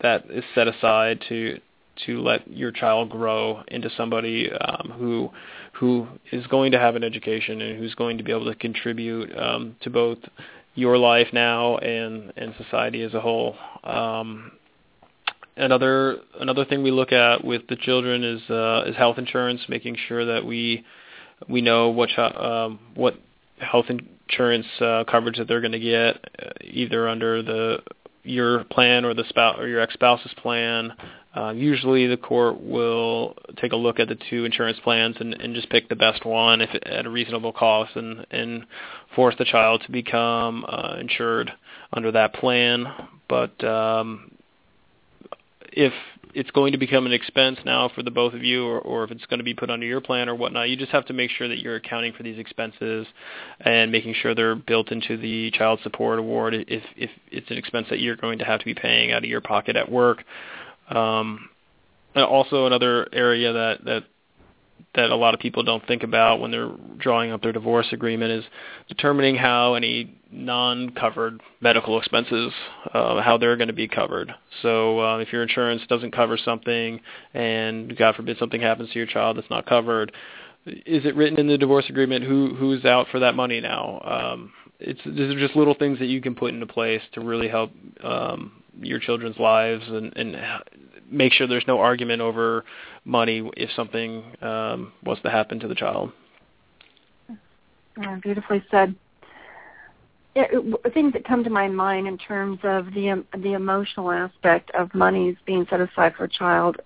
that is set aside to to let your child grow into somebody um, who who is going to have an education and who's going to be able to contribute um, to both your life now and and society as a whole. Um, another another thing we look at with the children is uh, is health insurance, making sure that we we know what um, what health insurance uh, coverage that they're going to get, uh, either under the your plan or the spouse or your ex-spouse's plan. Uh, usually, the court will take a look at the two insurance plans and, and just pick the best one if at a reasonable cost, and, and force the child to become uh, insured under that plan. But um, if it's going to become an expense now for the both of you or, or if it's going to be put under your plan or whatnot. You just have to make sure that you're accounting for these expenses and making sure they're built into the child support award if, if it's an expense that you're going to have to be paying out of your pocket at work. Um, also another area that, that that a lot of people don't think about when they're drawing up their divorce agreement is determining how any non-covered medical expenses, uh, how they're going to be covered. So uh, if your insurance doesn't cover something, and God forbid something happens to your child that's not covered, is it written in the divorce agreement who who's out for that money now? Um, it's these are just little things that you can put into place to really help um, your children's lives and, and make sure there's no argument over money if something um, was to happen to the child. Yeah, beautifully said. It, things that come to my mind in terms of the um, the emotional aspect of monies being set aside for a child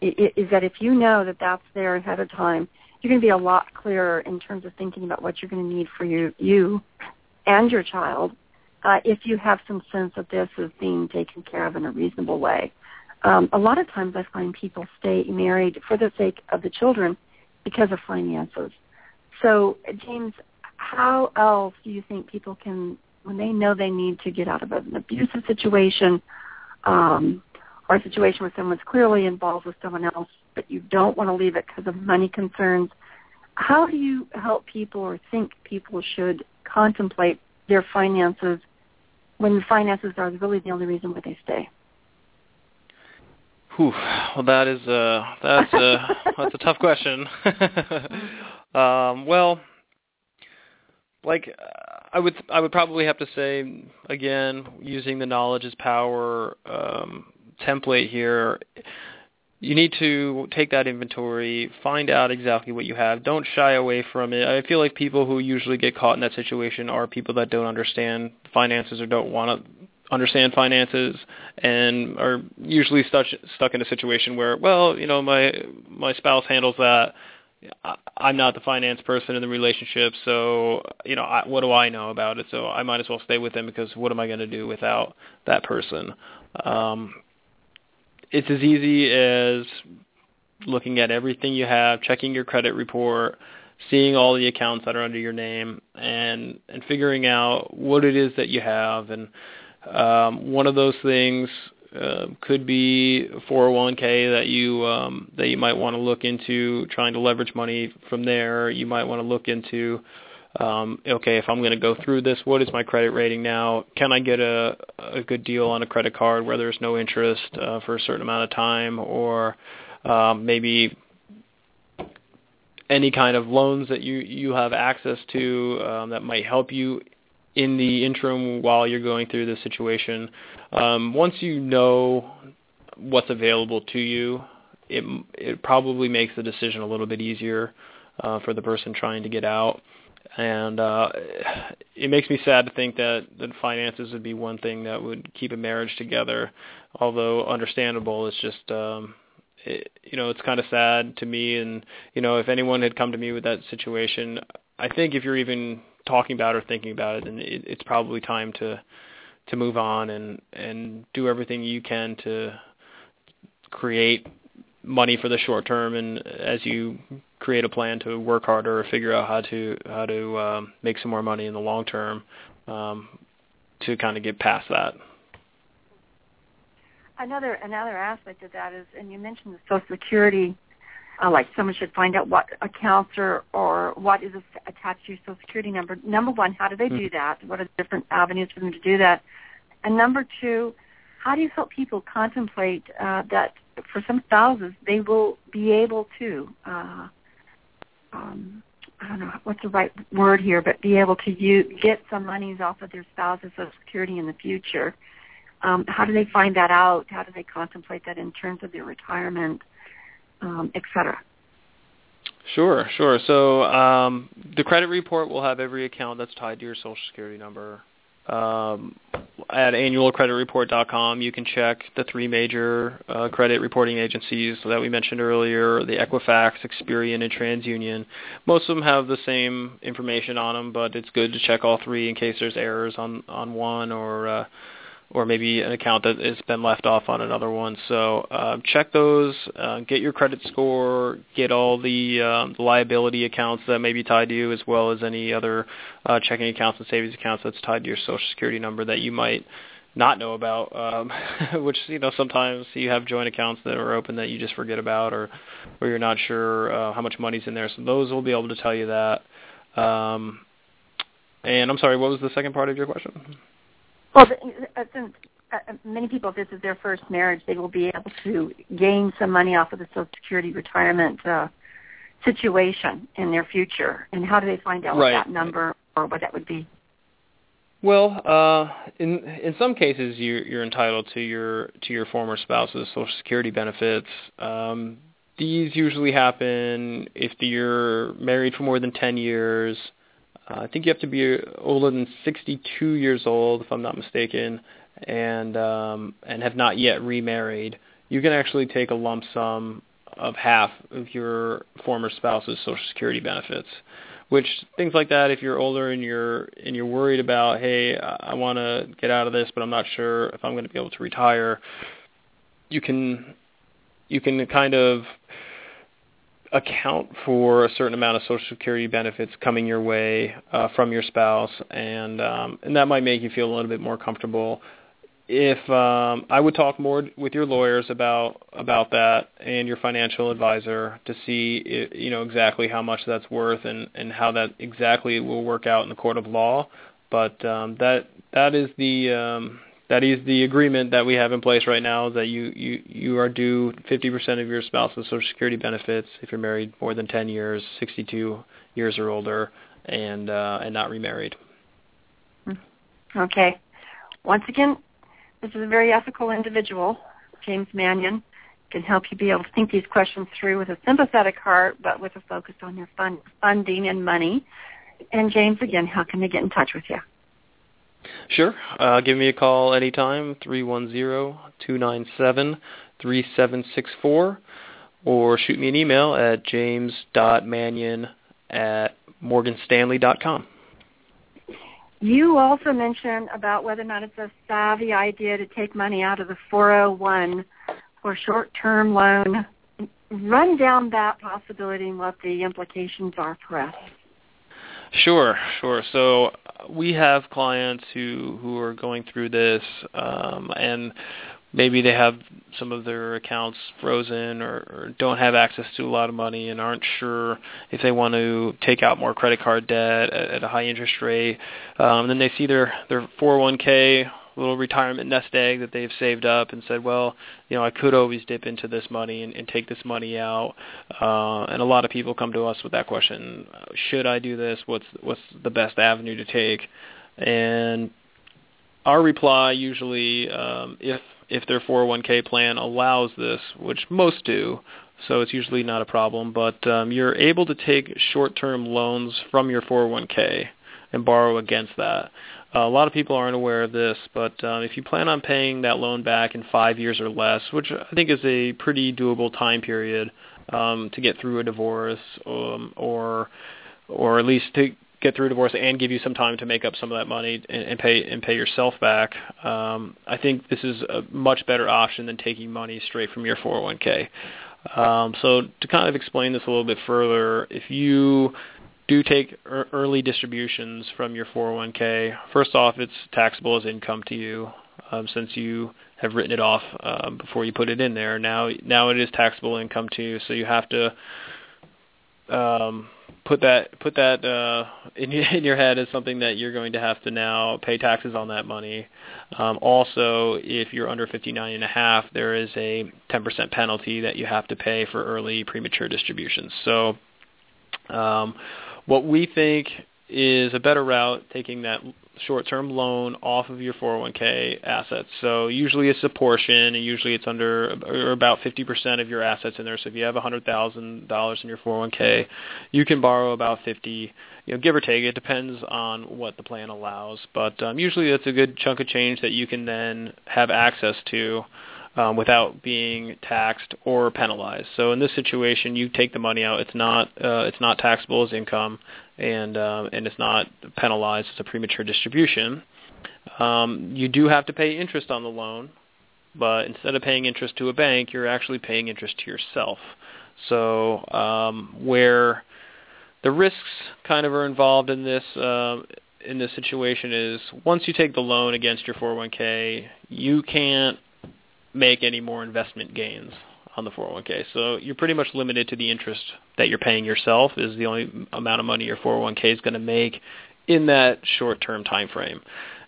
is that if you know that that's there ahead of time, you're going to be a lot clearer in terms of thinking about what you're going to need for you, you and your child uh, if you have some sense that this is being taken care of in a reasonable way. Um, a lot of times I find people stay married for the sake of the children because of finances. So, James, how else do you think people can, when they know they need to get out of an abusive situation um, or a situation where someone's clearly involved with someone else, but you don't want to leave it because of money concerns, how do you help people or think people should contemplate their finances when finances are really the only reason why they stay? Whew. Well, that is a that's a that's a tough question. um, well, like I would I would probably have to say again using the knowledge is power um, template here. You need to take that inventory, find out exactly what you have. Don't shy away from it. I feel like people who usually get caught in that situation are people that don't understand finances or don't want to understand finances and are usually stuck stuck in a situation where well you know my my spouse handles that I'm not the finance person in the relationship so you know I, what do I know about it so I might as well stay with them because what am I going to do without that person um it's as easy as looking at everything you have checking your credit report seeing all the accounts that are under your name and and figuring out what it is that you have and um, one of those things uh, could be 401k that you um, that you might want to look into trying to leverage money from there. You might want to look into um, okay, if I'm going to go through this, what is my credit rating now? Can I get a a good deal on a credit card where there's no interest uh, for a certain amount of time, or um, maybe any kind of loans that you you have access to um, that might help you in the interim while you're going through this situation. Um, once you know what's available to you, it it probably makes the decision a little bit easier uh, for the person trying to get out. And uh, it makes me sad to think that that finances would be one thing that would keep a marriage together. Although understandable, it's just um, it, you know it's kind of sad to me. And you know if anyone had come to me with that situation, I think if you're even talking about or thinking about it, then it, it's probably time to to move on and and do everything you can to create money for the short term and as you create a plan to work harder or figure out how to how to um, make some more money in the long term um, to kind of get past that. Another another aspect of that is, and you mentioned the Social Security uh, like someone should find out what accounts or, or what is attached to your social security number. Number one, how do they do hmm. that? What are the different avenues for them to do that? And number two, how do you help people contemplate uh, that for some spouses they will be able to, uh, um, I don't know what's the right word here, but be able to use, get some monies off of their spouse's social security in the future. Um, how do they find that out? How do they contemplate that in terms of their retirement? um, etc. Sure, sure. So um, the credit report will have every account that's tied to your Social Security number. Um, at annualcreditreport.com, you can check the three major uh, credit reporting agencies that we mentioned earlier: the Equifax, Experian, and TransUnion. Most of them have the same information on them, but it's good to check all three in case there's errors on on one or uh, or maybe an account that has been left off on another one. So uh, check those, uh, get your credit score, get all the, um, liability accounts that may be tied to you, as well as any other uh, checking accounts and savings accounts that's tied to your Social Security number that you might not know about, um, which you know sometimes you have joint accounts that are open that you just forget about, or or you're not sure uh, how much money's in there. So those will be able to tell you that. Um, and I'm sorry, what was the second part of your question? Well, uh, since uh, many people, if this is their first marriage, they will be able to gain some money off of the Social Security retirement uh, situation in their future. And how do they find out right. what that number or what that would be? Well, uh, in in some cases, you're, you're entitled to your to your former spouse's Social Security benefits. Um, these usually happen if you're married for more than 10 years. Uh, I think you have to be older than 62 years old, if I'm not mistaken, and um, and have not yet remarried. You can actually take a lump sum of half of your former spouse's Social Security benefits. Which things like that, if you're older and you're and you're worried about, hey, I want to get out of this, but I'm not sure if I'm going to be able to retire, you can you can kind of account for a certain amount of Social Security benefits coming your way uh, from your spouse, and um, and that might make you feel a little bit more comfortable if um, I would talk more with your lawyers about about that and your financial advisor to see you know exactly how much that's worth and and how that exactly will work out in the court of law. But um, that that is the um, that is the agreement that we have in place right now that you you you are due 50% of your spouse's social security benefits if you're married more than 10 years, 62 years or older, and uh, and not remarried. Okay. Once again, this is a very ethical individual, James Manion. can help you be able to think these questions through with a sympathetic heart, but with a focus on your fund, funding and money. And James, again, how can they get in touch with you? Sure. Uh, give me a call anytime, 310-297-3764, or shoot me an email at james.manion at morganstanley.com. You also mentioned about whether or not it's a savvy idea to take money out of the 401 for short-term loan. Run down that possibility and what the implications are for us. Sure, sure. So we have clients who who are going through this, um, and maybe they have some of their accounts frozen or, or don't have access to a lot of money and aren't sure if they want to take out more credit card debt at, at a high interest rate. Um, then they see their their 401k little retirement nest egg that they've saved up and said, well, you know, I could always dip into this money and, and take this money out. Uh, and a lot of people come to us with that question: Should I do this? What's what's the best avenue to take? And our reply usually, um, if if their 401k plan allows this, which most do, so it's usually not a problem. But um, you're able to take short-term loans from your 401k and borrow against that. A lot of people aren't aware of this, but um, if you plan on paying that loan back in five years or less, which I think is a pretty doable time period um, to get through a divorce, um, or or at least to get through a divorce and give you some time to make up some of that money and, and pay and pay yourself back. Um, I think this is a much better option than taking money straight from your 401k. Um, so to kind of explain this a little bit further, if you do take early distributions from your 401k, first off, it's taxable as income to you um, since you have written it off um, before you put it in there. Now, now it is taxable income to you, so you have to um, put that put that uh, in, your, in your head as something that you're going to have to now pay taxes on that money. Um, also, if you're under 59 and a half, there is a 10% penalty that you have to pay for early premature distributions. So, um, what we think is a better route, taking that short-term loan off of your 401k assets. So usually it's a portion, and usually it's under or about 50% of your assets in there. So if you have $100,000 in your 401k, you can borrow about 50, you know, give or take. It depends on what the plan allows, but um, usually that's a good chunk of change that you can then have access to. Um, without being taxed or penalized. So in this situation, you take the money out. It's not uh, it's not taxable as income and um, and it's not penalized as a premature distribution. Um, you do have to pay interest on the loan, but instead of paying interest to a bank, you're actually paying interest to yourself. So um, where the risks kind of are involved in this, uh, in this situation is once you take the loan against your 401k, you can't make any more investment gains on the 401k. So you're pretty much limited to the interest that you're paying yourself is the only amount of money your 401k is going to make in that short-term time frame.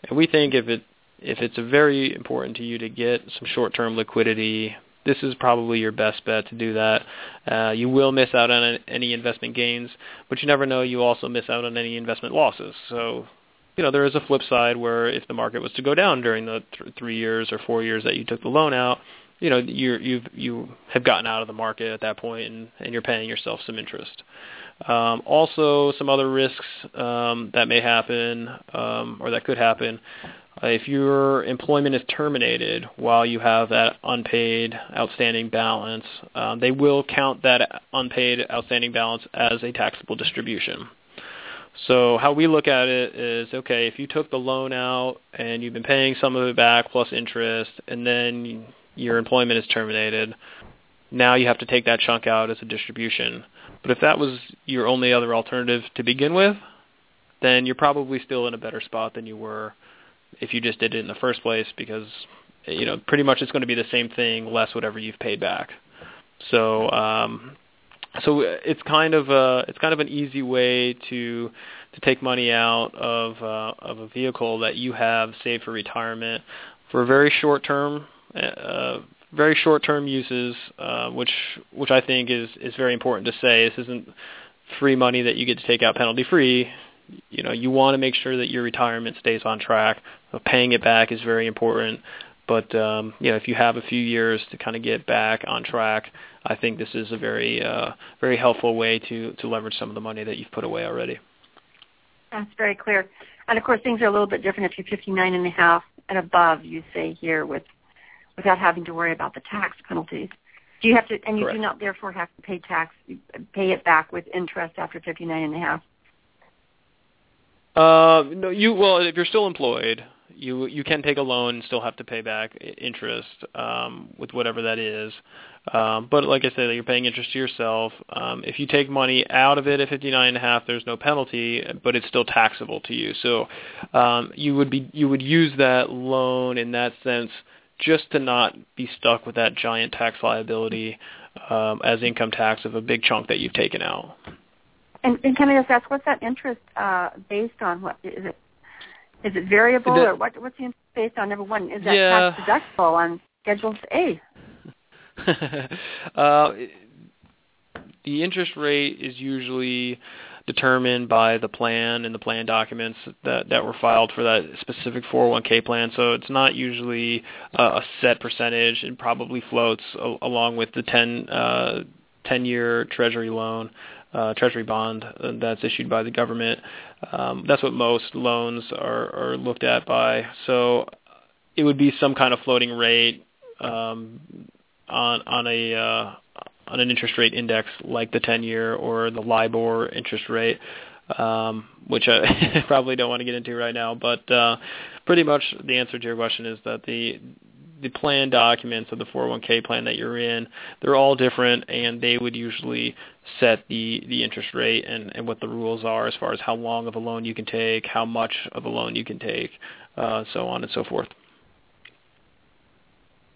And we think if it if it's very important to you to get some short-term liquidity, this is probably your best bet to do that. Uh, you will miss out on any investment gains, but you never know. You also miss out on any investment losses. So, you know, there is a flip side where if the market was to go down during the th- three years or four years that you took the loan out, you know, you you've you have gotten out of the market at that point, and, and you're paying yourself some interest. Um, also, some other risks um, that may happen um, or that could happen uh, if your employment is terminated while you have that unpaid outstanding balance, um, they will count that unpaid outstanding balance as a taxable distribution. So how we look at it is, okay, if you took the loan out and you've been paying some of it back plus interest, and then your employment is terminated, now you have to take that chunk out as a distribution. But if that was your only other alternative to begin with, then you're probably still in a better spot than you were if you just did it in the first place because you know pretty much it's going to be the same thing less whatever you've paid back. So um, so it's kind of a it's kind of an easy way to to take money out of uh, of a vehicle that you have saved for retirement for very short term uh, very short term uses uh, which which I think is is very important to say. This isn't free money that you get to take out penalty free. You know you want to make sure that your retirement stays on track. paying it back is very important, but um, you know if you have a few years to kind of get back on track, I think this is a very uh, very helpful way to to leverage some of the money that you've put away already. That's very clear. And of course, things are a little bit different if you're 59 and a half and above. You say here with without having to worry about the tax penalties. Do you have to, and you Correct. do not therefore have to pay tax, pay it back with interest after 59 and a half? Uh, no, you well, if you're still employed, you you can take a loan and still have to pay back interest um, with whatever that is. Um, but like I said, you're paying interest to yourself. Um, if you take money out of it at 59 and a half, there's no penalty, but it's still taxable to you. So um, you would be you would use that loan in that sense just to not be stuck with that giant tax liability um, as income tax of a big chunk that you've taken out. And, and can I just ask, what's that interest uh, based on? What is it? Is it variable The- or what? What's the interest based on? Number one, is that Yeah. tax deductible on Schedule A? uh, the interest rate is usually determined by the plan and the plan documents that that were filed for that specific 401k plan. So it's not usually uh, a set percentage. It probably floats a- along with the 10 uh, 10 year Treasury loan. Uh, treasury bond uh, that's issued by the government. Um, that's what most loans are, are looked at by. So it would be some kind of floating rate um, on on a uh, on an interest rate index like the 10 year or the LIBOR interest rate, um, which I probably don't want to get into right now. But uh, pretty much the answer to your question is that the the plan documents of the 401k plan that you're in, they're all different, and they would usually set the the interest rate and and what the rules are as far as how long of a loan you can take, how much of a loan you can take, uh, so on and so forth.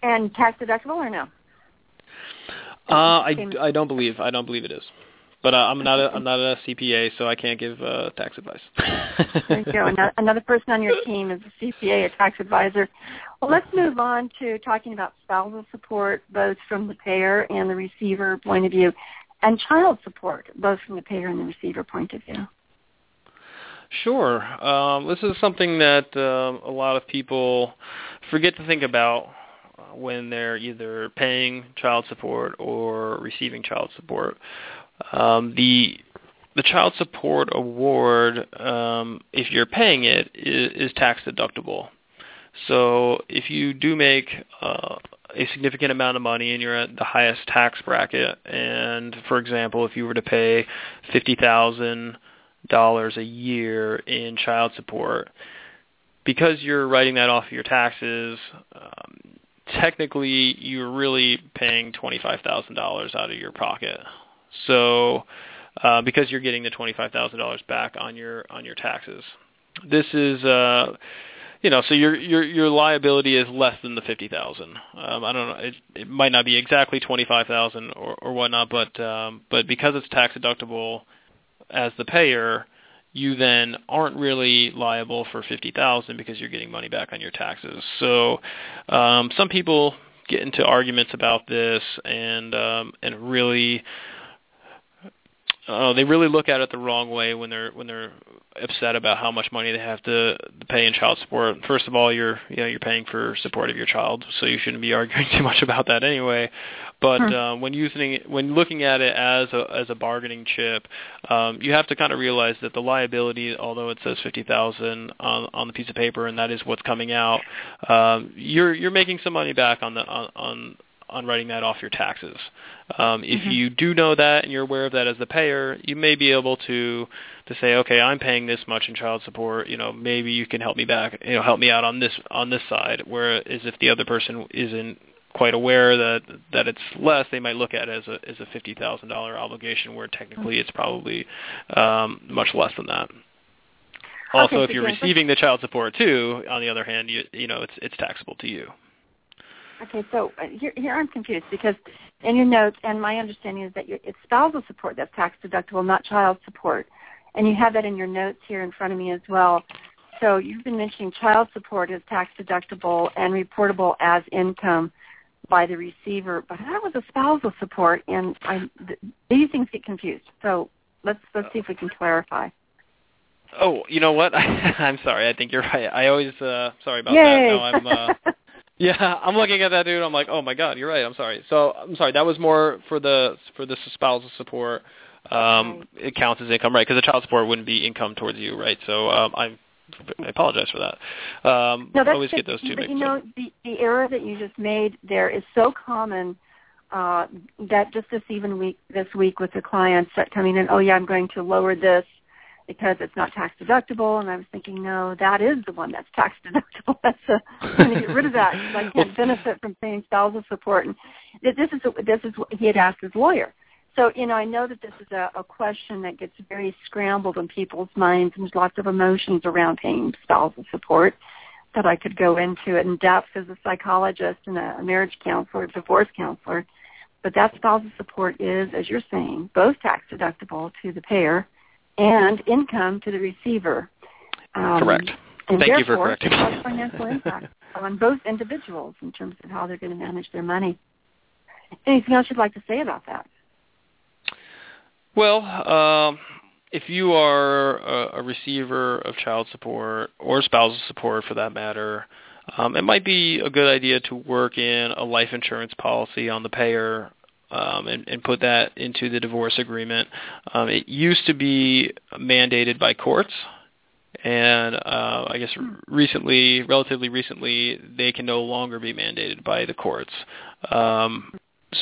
And tax deductible or no? Uh, I, I don't believe I don't believe it is, but uh, I'm not a I'm not a CPA, so I can't give uh, tax advice. There you go. Ano- Another person on your team is a CPA, a tax advisor. Well, let's move on to talking about spousal support, both from the payer and the receiver point of view, and child support, both from the payer and the receiver point of view. Sure. Um, this is something that um, a lot of people forget to think about uh, when they're either paying child support or receiving child support. Um, the the child support award, um, if you're paying it, is, is tax deductible. So if you do make uh, a significant amount of money and you're at the highest tax bracket, and for example, if you were to pay fifty thousand dollars a year in child support, because you're writing that off of your taxes, um, technically you're really paying twenty five thousand dollars out of your pocket. So uh, because you're getting the twenty five thousand dollars back on your on your taxes. this is uh you know, so your your your liability is less than the fifty thousand. Um, I don't know. It, it might not be exactly twenty five thousand or or whatnot, but um, but because it's tax deductible as the payer, you then aren't really liable for fifty thousand because you're getting money back on your taxes. So um, some people get into arguments about this and um, and really uh, they really look at it the wrong way when they're when they're upset about how much money they have to, pay in child support. First of all, you're you know you're paying for support of your child, so you shouldn't be arguing too much about that anyway. But hmm. uh, when using when looking at it as a as a bargaining chip, um, you have to kind of realize that the liability, although it says fifty thousand on on the piece of paper, and that is what's coming out, um, you're you're making some money back on the on, on on writing that off your taxes. Um, if mm-hmm. you do know that and you're aware of that as the payer, you may be able to to say, okay, I'm paying this much in child support. You know, maybe you can help me back. You know, help me out on this on this side. Whereas if the other person isn't quite aware that that it's less, they might look at it as a as a fifty thousand dollar obligation, where technically it's probably um, much less than that. Also, okay, if you're receiving the child support too, on the other hand, you you know it's it's taxable to you. Okay, so uh, here, here I'm confused because in your notes, and my understanding is that it's spousal support that's tax deductible, not child support, and you have that in your notes here in front of me as well. So you've been mentioning child support is tax deductible and reportable as income by the receiver, but how was a spousal support? And I, th- these things get confused. So let's let's see if we can clarify. Oh, you know what? I'm sorry. I think you're right. I always uh sorry about Yay. that. No, I'm uh Yeah, I'm looking at that dude. I'm like, oh my god, you're right. I'm sorry. So I'm sorry. That was more for the for the spousal support. Um, it counts as income, right? Because the child support wouldn't be income towards you, right? So um, I I apologize for that. Um, no, that's always the, get those two but you know, up. the the error that you just made there is so common uh, that just this even week this week with the clients that coming in, oh yeah, I'm going to lower this because it's not tax deductible. And I was thinking, no, that is the one that's tax deductible. that's a, I'm going to get rid of that because I can't benefit from paying spousal support. And this is this is what he had asked his lawyer. So you know, I know that this is a, a question that gets very scrambled in people's minds, and there's lots of emotions around paying spousal support that I could go into it in depth as a psychologist and a marriage counselor, divorce counselor. But that spousal support is, as you're saying, both tax deductible to the payer and income to the receiver. Um, Correct. And Thank you for correcting me. financial impact on both individuals in terms of how they're going to manage their money. Anything else you'd like to say about that? Well, um, if you are a, a receiver of child support or spousal support for that matter, um, it might be a good idea to work in a life insurance policy on the payer um, and, and put that into the divorce agreement. Um, it used to be mandated by courts, and uh, I guess recently, relatively recently, they can no longer be mandated by the courts. Um,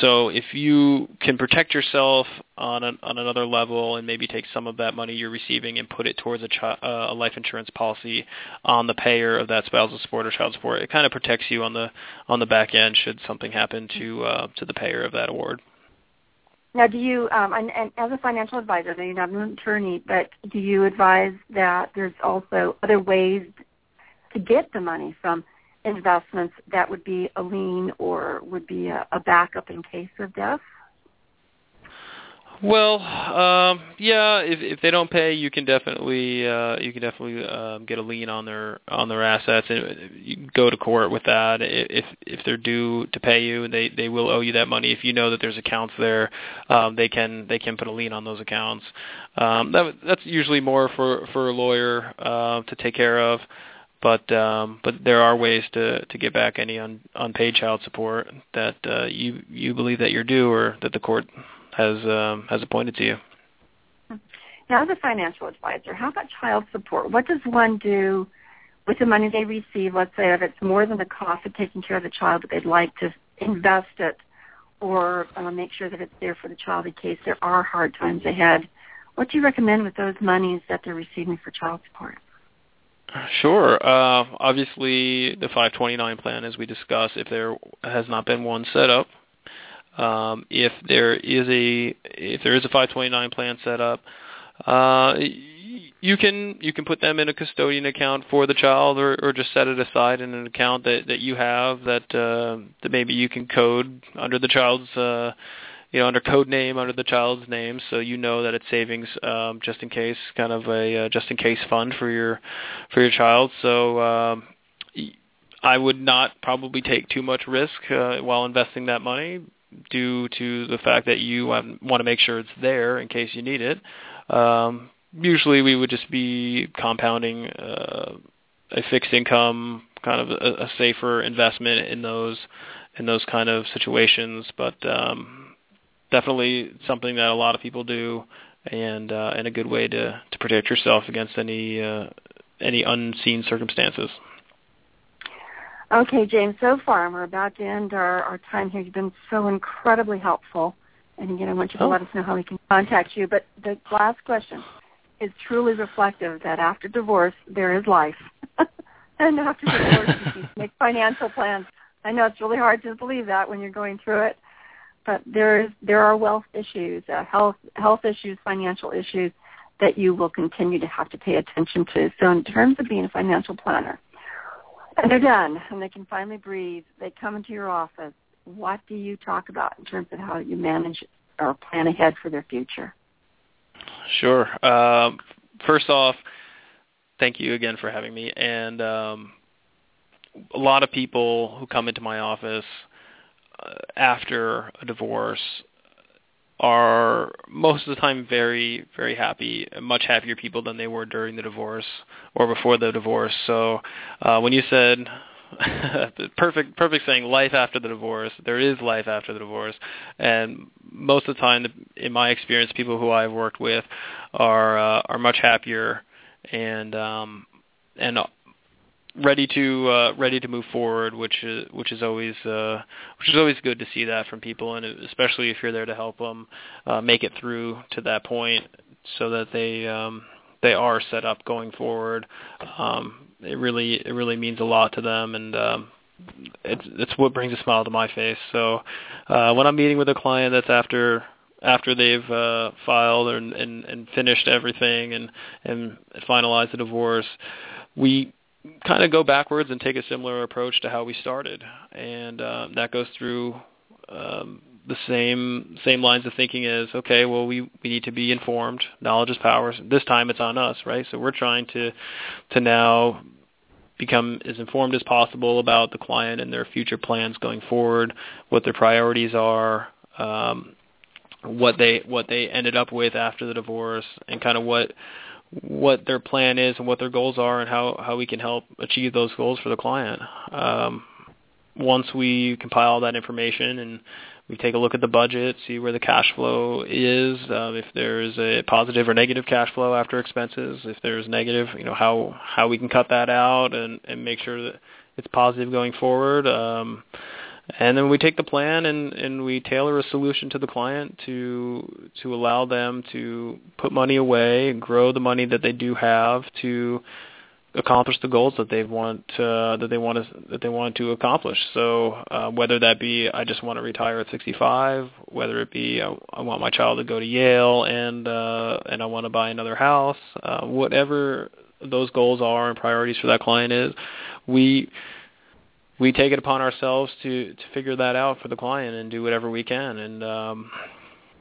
so if you can protect yourself on an, on another level and maybe take some of that money you're receiving and put it towards a, chi- uh, a life insurance policy on the payer of that spousal support or child support, it kind of protects you on the on the back end should something happen to uh, to the payer of that award. Now, do you, um, and, and as a financial advisor, you're not an attorney, but do you advise that there's also other ways to get the money from investments that would be a lien or would be a, a backup in case of death? Well, um, yeah. If if they don't pay, you can definitely uh, you can definitely um, get a lien on their on their assets, and you can go to court with that. If if they're due to pay you, they they will owe you that money. If you know that there's accounts there, um, they can they can put a lien on those accounts. Um, that that's usually more for for a lawyer uh, to take care of but um, but there are ways to to get back any un, unpaid child support that uh, you you believe that you're due or that the court has um, has appointed to you. Now, as a financial advisor, how about child support? What does one do with the money they receive? Let's say if it's more than the cost of taking care of the child, that they'd like to invest it or uh, make sure that it's there for the child in case there are hard times ahead. What do you recommend with those monies that they're receiving for child support? Sure. Uh, obviously, the 529 plan, as we discussed, if there has not been one set up, um, if there is a if there is a 529 plan set up, Uh, you can you can put them in a custodian account for the child, or, or just set it aside in an account that that you have that uh, that maybe you can code under the child's uh, you know under code name under the child's name, so you know that it's savings um, just in case, kind of a uh, just in case fund for your for your child. So. Um, I would not probably take too much risk uh, while investing that money due to the fact that you want to make sure it's there in case you need it. Um, usually we would just be compounding uh, a fixed income, kind of a, a safer investment in those in those kind of situations. But um, definitely something that a lot of people do, and uh, and a good way to to protect yourself against any uh, any unseen circumstances. Okay, James, so far, we're about to end our, our time here. You've been so incredibly helpful. And again, I want you to oh. let us know how we can contact you. But the last question is truly reflective that after divorce, there is life. and after divorce, you make financial plans. I know it's really hard to believe that when you're going through it, but there is there are wealth issues, uh, health health issues, financial issues that you will continue to have to pay attention to. So, in terms of being a financial planner, and they're done, and they can finally breathe. They come into your office. What do you talk about in terms of how you manage or plan ahead for their future? Sure. Um, first off, thank you again for having me. And um, a lot of people who come into my office uh, after a divorce are most of the time very very happy much happier people than they were during the divorce or before the divorce. So uh when you said perfect perfect saying life after the divorce there is life after the divorce. And most of the time in my experience people who I've worked with are uh, are much happier and um and ready to uh, ready to move forward, which is which is always uh, which is always good to see that from people, and especially if you're there to help them uh, make it through to that point, so that they um, they are set up going forward. Um, it really it really means a lot to them, and um, it's it's what brings a smile to my face. So uh, when I'm meeting with a client that's after after they've uh, filed and, and and finished everything and and finalized the divorce, we kind of go backwards and take a similar approach to how we started, and uh, that goes through um, the same same lines of thinking as okay, well we we need to be informed. Knowledge is power. This time it's on us, right? So we're trying to to now become as informed as possible about the client and their future plans going forward, what their priorities are, um, what they what they ended up with after the divorce, and kind of what what their plan is and what their goals are and how, how we can help achieve those goals for the client. Um, once we compile that information and we take a look at the budget, see where the cash flow is, um, if there's a positive or negative cash flow after expenses, if there's negative, you know, how, how we can cut that out and, and make sure that it's positive going forward. Um, and then we take the plan and, and we tailor a solution to the client to to allow them to put money away and grow the money that they do have to accomplish the goals that they want uh, that they want to that they want to accomplish. So uh, whether that be I just want to retire at 65, whether it be I, I want my child to go to Yale and uh, and I want to buy another house, uh, whatever those goals are and priorities for that client is, we we take it upon ourselves to to figure that out for the client and do whatever we can. And um,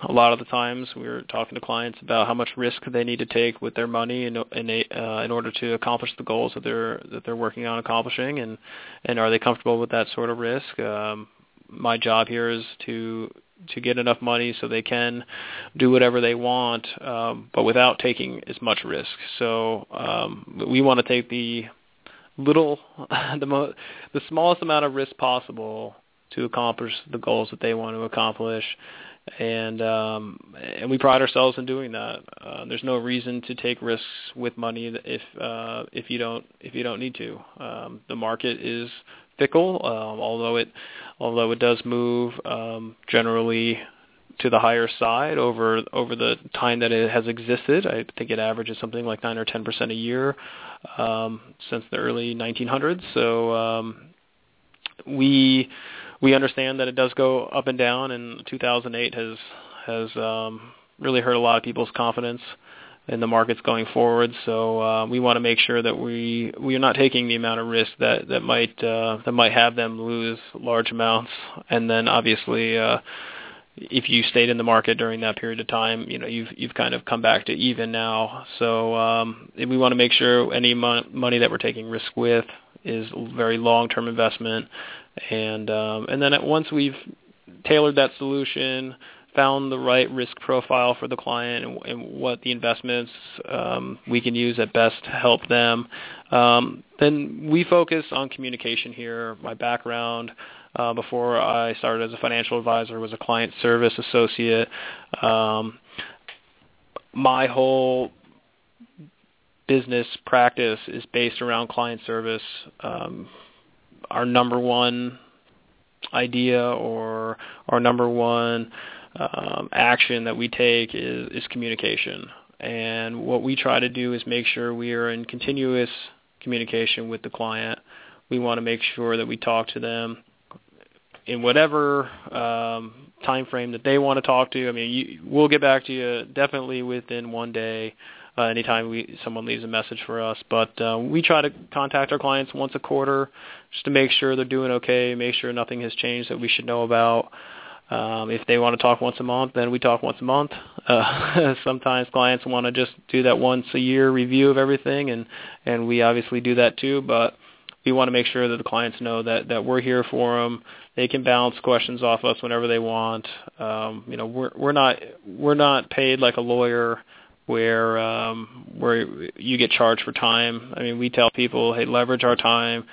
a lot of the times we're talking to clients about how much risk they need to take with their money in in, a, uh, in order to accomplish the goals that they're that they're working on accomplishing, and and are they comfortable with that sort of risk? Um, my job here is to to get enough money so they can do whatever they want, um, but without taking as much risk. So um, we want to take the little the mo- the smallest amount of risk possible to accomplish the goals that they want to accomplish. And um and we pride ourselves in doing that. Uh, there's no reason to take risks with money if uh if you don't if you don't need to. Um the market is fickle um although it although it does move um generally to the higher side over over the time that it has existed. I think it averages something like nine or ten percent a year um, since the early 1900s. So um, we we understand that it does go up and down, and 2008 has has um, really hurt a lot of people's confidence in the markets going forward. So uh, we want to make sure that we we are not taking the amount of risk that that might uh, that might have them lose large amounts, and then obviously. Uh, if you stayed in the market during that period of time, you know you've you've kind of come back to even now. So um, we want to make sure any mon- money that we're taking risk with is very long-term investment, and um, and then once we've tailored that solution, found the right risk profile for the client and, and what the investments um, we can use at best to help them. Um, then we focus on communication here. My background uh, before I started as a financial advisor was a client service associate. Um, my whole business practice is based around client service. Um, our number one idea or our number one um, action that we take is, is communication. And what we try to do is make sure we are in continuous communication with the client. We want to make sure that we talk to them in whatever um, time frame that they want to talk to. I mean, you, we'll get back to you definitely within one day. Uh, anytime we someone leaves a message for us, but uh, we try to contact our clients once a quarter just to make sure they're doing okay, make sure nothing has changed that we should know about. Um, if they want to talk once a month, then we talk once a month. Uh, sometimes clients want to just do that once a year review of everything, and and we obviously do that too. But we want to make sure that the clients know that that we're here for them. They can bounce questions off us whenever they want. Um, you know, we're we're not we're not paid like a lawyer where um, where you get charged for time. I mean, we tell people, hey, leverage our time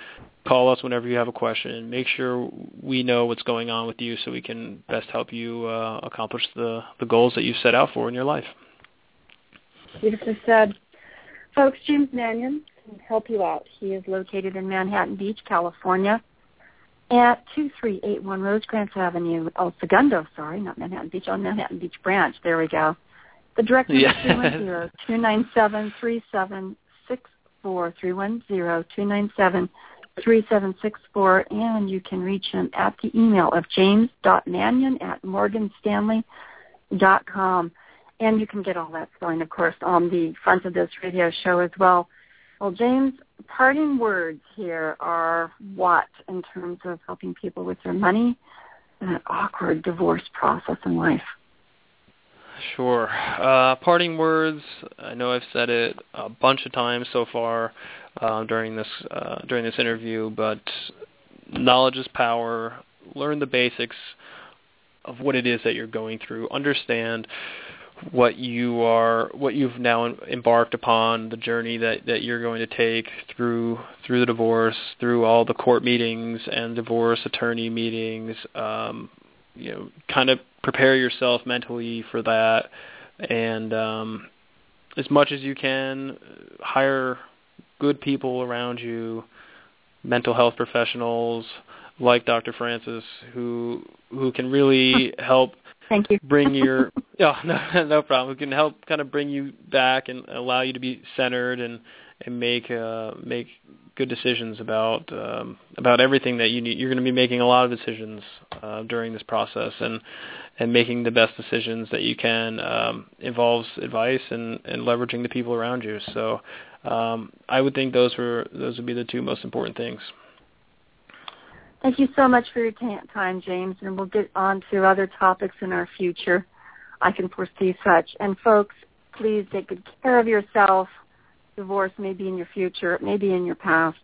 call us whenever you have a question. Make sure we know what's going on with you so we can best help you uh, accomplish the, the goals that you've set out for in your life. Beautifully said. Folks, James Manion can help you out. He is located in Manhattan Beach, California at 2381 Rosecrans Avenue, El Segundo, sorry, not Manhattan Beach, on Manhattan Beach Branch. There we go. The direct number yeah. is 297 3764 310 297 3764, and you can reach him at the email of james.manion at morganstanley.com. And you can get all that spelling, of course, on the front of this radio show as well. Well, James, parting words here are what in terms of helping people with their money and an awkward divorce process in life? Sure. Uh, parting words. I know I've said it a bunch of times so far uh, during this uh, during this interview, but knowledge is power. Learn the basics of what it is that you're going through. Understand what you are what you've now embarked upon the journey that that you're going to take through through the divorce through all the court meetings and divorce attorney meetings um you know kind of prepare yourself mentally for that and um as much as you can hire good people around you, mental health professionals like Dr. Francis who who can really help Thank you. bring your oh, no no problem. We can help kind of bring you back and allow you to be centered and and make uh make good decisions about um about everything that you need. You're going to be making a lot of decisions uh during this process and and making the best decisions that you can um involves advice and and leveraging the people around you. So um, I would think those were those would be the two most important things. Thank you so much for your time, James, and we'll get on to other topics in our future. I can foresee such. And folks, please take good care of yourself. Divorce may be in your future, it may be in your past.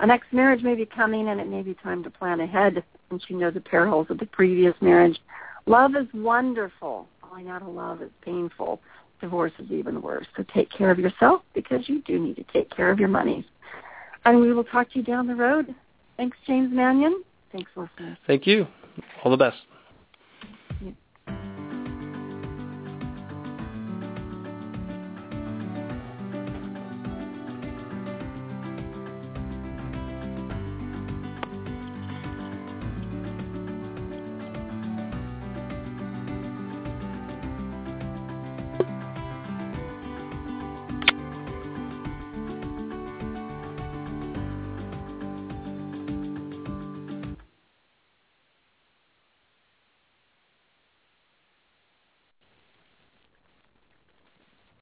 A next marriage may be coming, and it may be time to plan ahead since you know the perils of the previous marriage. Love is wonderful. Falling out of love is painful divorce is even worse. So take care of yourself because you do need to take care of your money. And we will talk to you down the road. Thanks, James Manion. Thanks, listeners. Thank you. All the best.